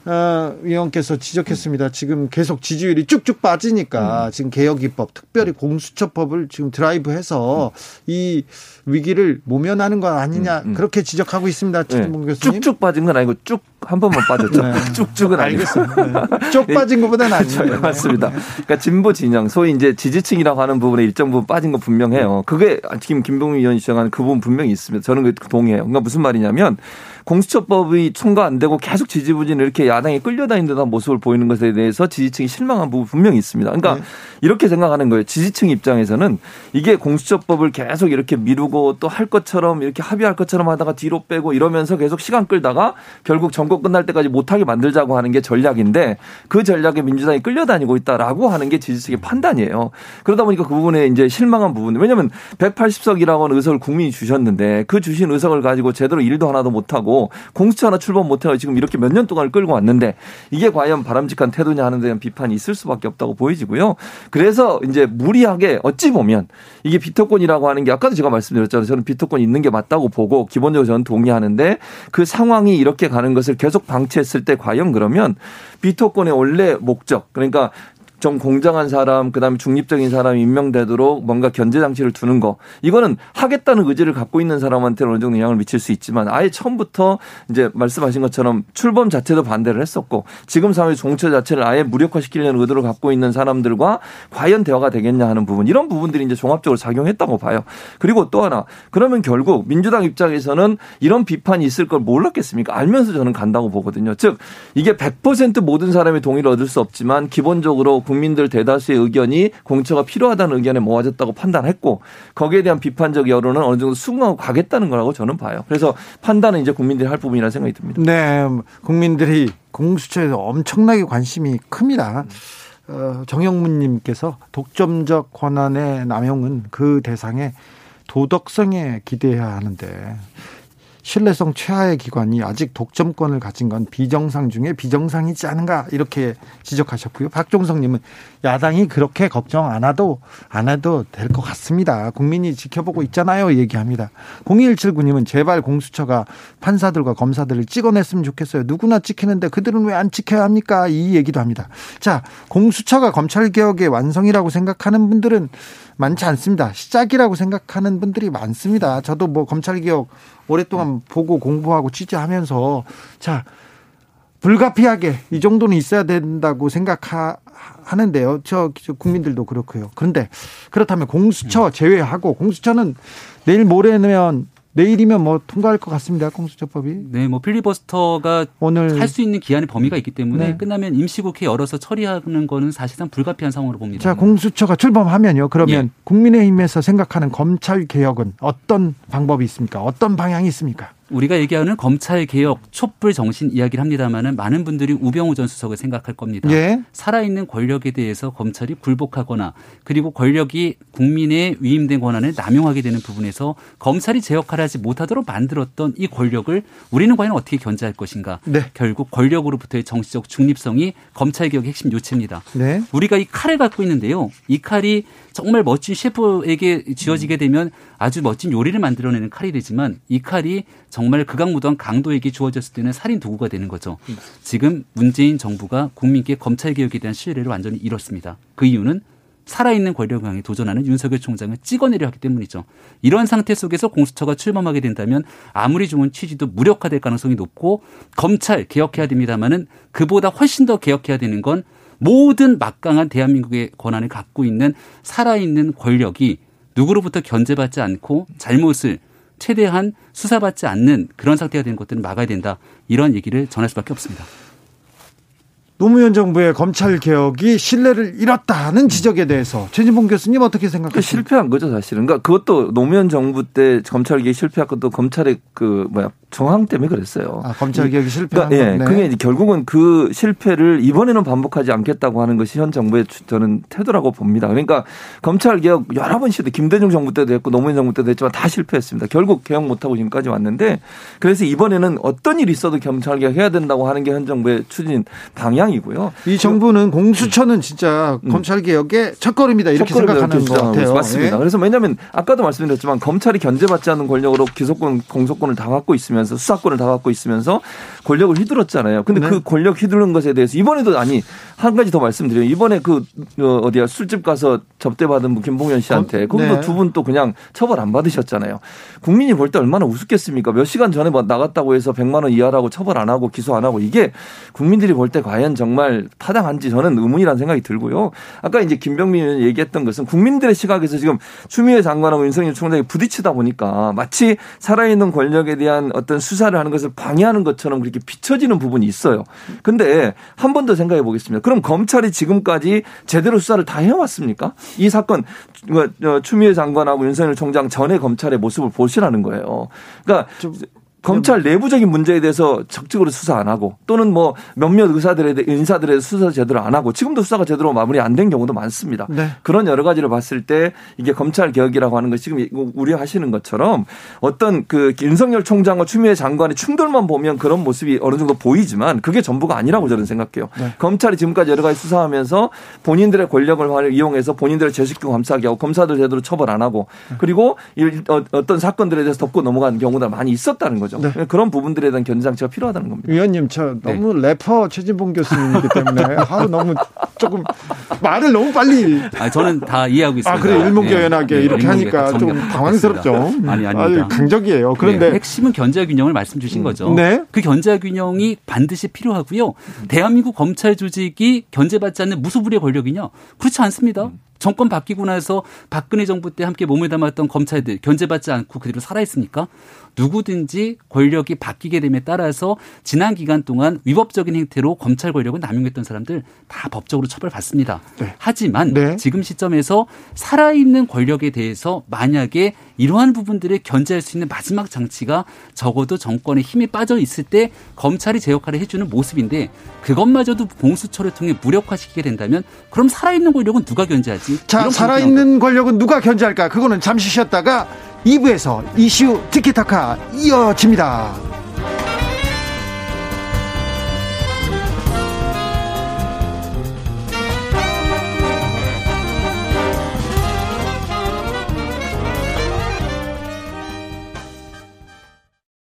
어, 위원께서 지적했습니다. 지금 계속 지지율이 쭉쭉 빠지니까 음. 지금 개혁 입법, 특별히 공수처법을 지금 드라이브해서 음. 이 위기를 모면하는 것 아니냐 음, 음. 그렇게 지적하고 있습니다. 최진봉 네. 교수님. 쭉쭉 빠진 건 아니고 쭉 한 번만 빠졌죠. 네. <laughs> 쭉쭉은 알겠습니다. 네. <laughs> 쭉 빠진 것보다는 아니죠. 네. 맞습니다. 그러니까 진보 진영, 소위 이제 지지층이라고 하는 부분에 일정 부분 빠진 거 분명해요. 그게 지금 김봉민 의원이 주장하는 그 부분 분명히 있습니다. 저는 그 동의해요. 그러니까 무슨 말이냐면 공수처법이 통과 안 되고 계속 지지부진 이렇게 야당이 끌려다니는 듯한 모습을 보이는 것에 대해서 지지층이 실망한 부분 분명히 있습니다. 그러니까 네. 이렇게 생각하는 거예요. 지지층 입장에서는 이게 공수처법을 계속 이렇게 미루고 또 할 것처럼 이렇게 합의할 것처럼 하다가 뒤로 빼고 이러면서 계속 시간 끌다가 결국 정권 끝날 때까지 못하게 만들자고 하는 게 전략인데 그 전략에 민주당이 끌려다니고 있다라고 하는 게 지지층의 판단이에요. 그러다 보니까 그 부분에 이제 실망한 부분. 왜냐하면 180석이라고 하는 의석을 국민이 주셨는데 그 주신 의석을 가지고 제대로 일도 하나도 못하고 공수처 하나 출범 못해서 지금 이렇게 몇 년 동안 끌고 왔는데 이게 과연 바람직한 태도냐 하는 데 대한 비판이 있을 수밖에 없다고 보이지고요. 그래서 이제 무리하게 어찌 보면 이게 비토권이라고 하는 게 아까도 제가 말씀드렸잖아요. 저는 비토권이 있는 게 맞다고 보고 기본적으로 저는 동의하는데 그 상황이 이렇게 가는 것을 계속 방치했을 때 과연 그러면 비토권의 원래 목적 그러니까 좀 공정한 사람, 그다음에 중립적인 사람이 임명되도록 뭔가 견제 장치를 두는 거. 이거는 하겠다는 의지를 갖고 있는 사람한테 어느 정도 영향을 미칠 수 있지만 아예 처음부터 이제 말씀하신 것처럼 출범 자체도 반대를 했었고 지금 상황의 종처 자체를 아예 무력화시키려는 의도를 갖고 있는 사람들과 과연 대화가 되겠냐 하는 부분 이런 부분들이 이제 종합적으로 작용했다고 봐요. 그리고 또 하나 그러면 결국 민주당 입장에서는 이런 비판이 있을 걸 몰랐겠습니까? 알면서 저는 간다고 보거든요. 즉 이게 100% 모든 사람의 동의를 얻을 수 없지만 기본적으로 국민들 대다수의 의견이 공처가 필요하다는 의견에 모아졌다고 판단했고 거기에 대한 비판적 여론은 어느 정도 수긍하고 가겠다는 거라고 저는 봐요. 그래서 판단은 이제 국민들이 할 부분이라 생각이 듭니다. 네, 국민들이 공수처에서 엄청나게 관심이 큽니다. 어, 정영문님께서 독점적 권한의 남용은 그 대상에 도덕성에 기대해야 하는데 신뢰성 최하의 기관이 아직 독점권을 가진 건 비정상 중에 비정상이지 않은가 이렇게 지적하셨고요. 박종성님은 야당이 그렇게 걱정 안 해도 안 해도 될 것 같습니다. 국민이 지켜보고 있잖아요. 얘기합니다. 0179님은 제발 공수처가 판사들과 검사들을 찍어냈으면 좋겠어요. 누구나 찍히는데 그들은 왜 안 찍혀야 합니까? 이 얘기도 합니다. 자, 공수처가 검찰 개혁의 완성이라고 생각하는 분들은 많지 않습니다. 시작이라고 생각하는 분들이 많습니다. 저도 뭐 검찰 개혁 오랫동안 보고 공부하고 취재하면서 자 불가피하게 이 정도는 있어야 된다고 생각하는데요. 저, 저 국민들도 그렇고요. 그런데 그렇다면 공수처 제외하고 공수처는 내일 모레면 내일이면 뭐 통과할 것 같습니다. 공수처법이. 네, 뭐 필리버스터가 오늘 할 수 있는 기한의 범위가 있기 때문에 네. 끝나면 임시국회 열어서 처리하는 거는 사실상 불가피한 상황으로 봅니다. 자, 공수처가 출범하면요. 그러면 예. 국민의힘에서 생각하는 검찰 개혁은 어떤 방법이 있습니까? 어떤 방향이 있습니까? 우리가 얘기하는 검찰 개혁 촛불 정신 이야기를 합니다만은 많은 분들이 우병우 전 수석을 생각할 겁니다. 예. 살아있는 권력에 대해서 검찰이 굴복하거나 그리고 권력이 국민의 위임된 권한을 남용하게 되는 부분에서 검찰이 제 역할을 하지 못하도록 만들었던 이 권력을 우리는 과연 어떻게 견제할 것인가? 네. 결국 권력으로부터의 정치적 중립성이 검찰 개혁의 핵심 요체입니다. 네. 우리가 이 칼을 갖고 있는데요. 이 칼이 정말 멋진 셰프에게 쥐어지게 되면 아주 멋진 요리를 만들어내는 칼이 되지만 이 칼이 정말 극악무도한 강도에게 주어졌을 때는 살인 도구가 되는 거죠. 지금 문재인 정부가 국민께 검찰 개혁에 대한 신뢰를 완전히 잃었습니다. 그 이유는 살아있는 향해 도전하는 윤석열 총장을 찍어내려 하기 때문이죠. 이런 상태 속에서 공수처가 출범하게 된다면 아무리 좋은 취지도 무력화될 가능성이 높고 검찰 개혁해야 됩니다마는 그보다 훨씬 더 개혁해야 되는 건 모든 막강한 대한민국의 권한을 갖고 있는 살아있는 권력이 누구로부터 견제받지 않고 잘못을 최대한 수사받지 않는 그런 상태가 되는 것들은 막아야 된다. 이런 얘기를 전할 수밖에 없습니다. 노무현 정부의 검찰 개혁이 신뢰를 잃었다는 지적에 대해서 최진봉 교수님 어떻게 생각하세요? 실패한 거죠, 사실은. 그러니까 그것도 노무현 정부 때 검찰 개혁 실패한 것도 검찰의 그 뭐야 정황 때문에 그랬어요. 아, 검찰 개혁이 실패한 그러니까, 예, 네. 그게 이제 결국은 그 실패를 이번에는 반복하지 않겠다고 하는 것이 현 정부의 저는 태도라고 봅니다. 그러니까 검찰 개혁 여러 번 시도 김대중 정부 때도 했고 노무현 정부 때도 했지만 다 실패했습니다. 결국 개혁 못하고 지금까지 왔는데 그래서 이번에는 어떤 일이 있어도 검찰 개혁 해야 된다고 하는 게 현 정부의 추진 방향 이고요. 이 정부는 공수처는 진짜 음. 검찰 개혁의 첫걸음이다 이렇게 생각하는 것 같아요. 맞습니다. 예. 그래서 왜냐하면 아까도 말씀드렸지만 검찰이 견제받지 않는 권력으로 기소권 공소권을 다 갖고 있으면 있으면서 수사권을 다 갖고 있으면서 권력을 휘둘렀잖아요. 근데 네. 그 권력 휘두른 것에 대해서 이번에도 아니 한 가지 더 말씀드려요. 이번에 그 어, 어디야 술집 가서 접대받은 김봉현 씨한테 거기도 네. 두분 또 그냥 처벌 안 받으셨잖아요. 국민이 볼 때 얼마나 우습겠습니까? 몇 시간 전에 뭐 나갔다고 해서 100만 원 이하라고 처벌 안 하고 기소 안 하고 이게 국민들이 볼 때 과연 정말 타당한지 저는 의문이라는 생각이 들고요. 아까 이제 김병민 의원이 얘기했던 것은 국민들의 시각에서 지금 추미애 장관하고 윤석열 총장이 부딪히다 보니까 마치 살아있는 권력에 대한 어떤 수사를 하는 것을 방해하는 것처럼 그렇게 비춰지는 부분이 있어요. 근데 한 번 더 생각해 보겠습니다. 그럼 검찰이 지금까지 제대로 수사를 다 해왔습니까? 이 사건 어, 추미애 장관하고 윤석열 총장 전에 검찰의 모습을 보시라는 거예요. 그러니까 검찰 내부적인 문제에 대해서 적극적으로 수사 안 하고 또는 뭐 몇몇 의사들에 대해 인사들에 대해 수사 제대로 안 하고 지금도 수사가 제대로 마무리 안 된 경우도 많습니다. 네. 그런 여러 가지를 봤을 때 이게 검찰 개혁이라고 하는 것이 지금 우려하시는 것처럼 어떤 그 윤석열 총장과 추미애 장관의 충돌만 보면 그런 모습이 어느 정도 보이지만 그게 전부가 아니라고 저는 생각해요. 네. 검찰이 지금까지 여러 가지 수사하면서 본인들의 권력을 이용해서 본인들의 제식도 감사하게 하고 검사들 제대로 처벌 안 하고 네. 그리고 어, 어떤 사건들에 대해서 덮고 넘어가는 경우가 많이 있었다는 거죠. 거죠. 네. 그런 부분들에 대한 견제 장치가 필요하다는 겁니다. 위원님 저 네. 너무 네. 래퍼 최진봉 교수님이기 때문에 <laughs> 하루 너무 조금 말을 너무 빨리. 아 저는 다 이해하고 있습니다. 아 그래 일목요연하게 네. 이렇게 하니까 좀 당황스럽죠. 아니 아니 강적이에요. 그런데 네. 핵심은 견제 균형을 말씀 주신 음. 거죠. 네. 그 견제 균형이 반드시 필요하고요. 대한민국 검찰 조직이 견제받지 않는 무소불위의 권력이냐? 그렇지 않습니다. 음. 정권 바뀌고 나서 박근혜 정부 때 함께 몸을 담았던 검찰들 견제받지 않고 그대로 살아있습니까? 누구든지 권력이 바뀌게 됨에 따라서 지난 기간 동안 위법적인 행태로 검찰 권력을 남용했던 사람들 다 법적으로 처벌받습니다. 네. 하지만 네. 지금 시점에서 살아있는 권력에 대해서 만약에 이러한 부분들을 견제할 수 있는 마지막 장치가 적어도 정권에 힘이 빠져 있을 때 검찰이 제 역할을 해주는 모습인데 그것마저도 공수처를 통해 무력화시키게 된다면 그럼 살아있는 권력은 누가 견제하지? 자, 살아있는 권력은 누가 견제할까? 그거는 잠시 쉬었다가 2부에서 이슈 티키타카 이어집니다.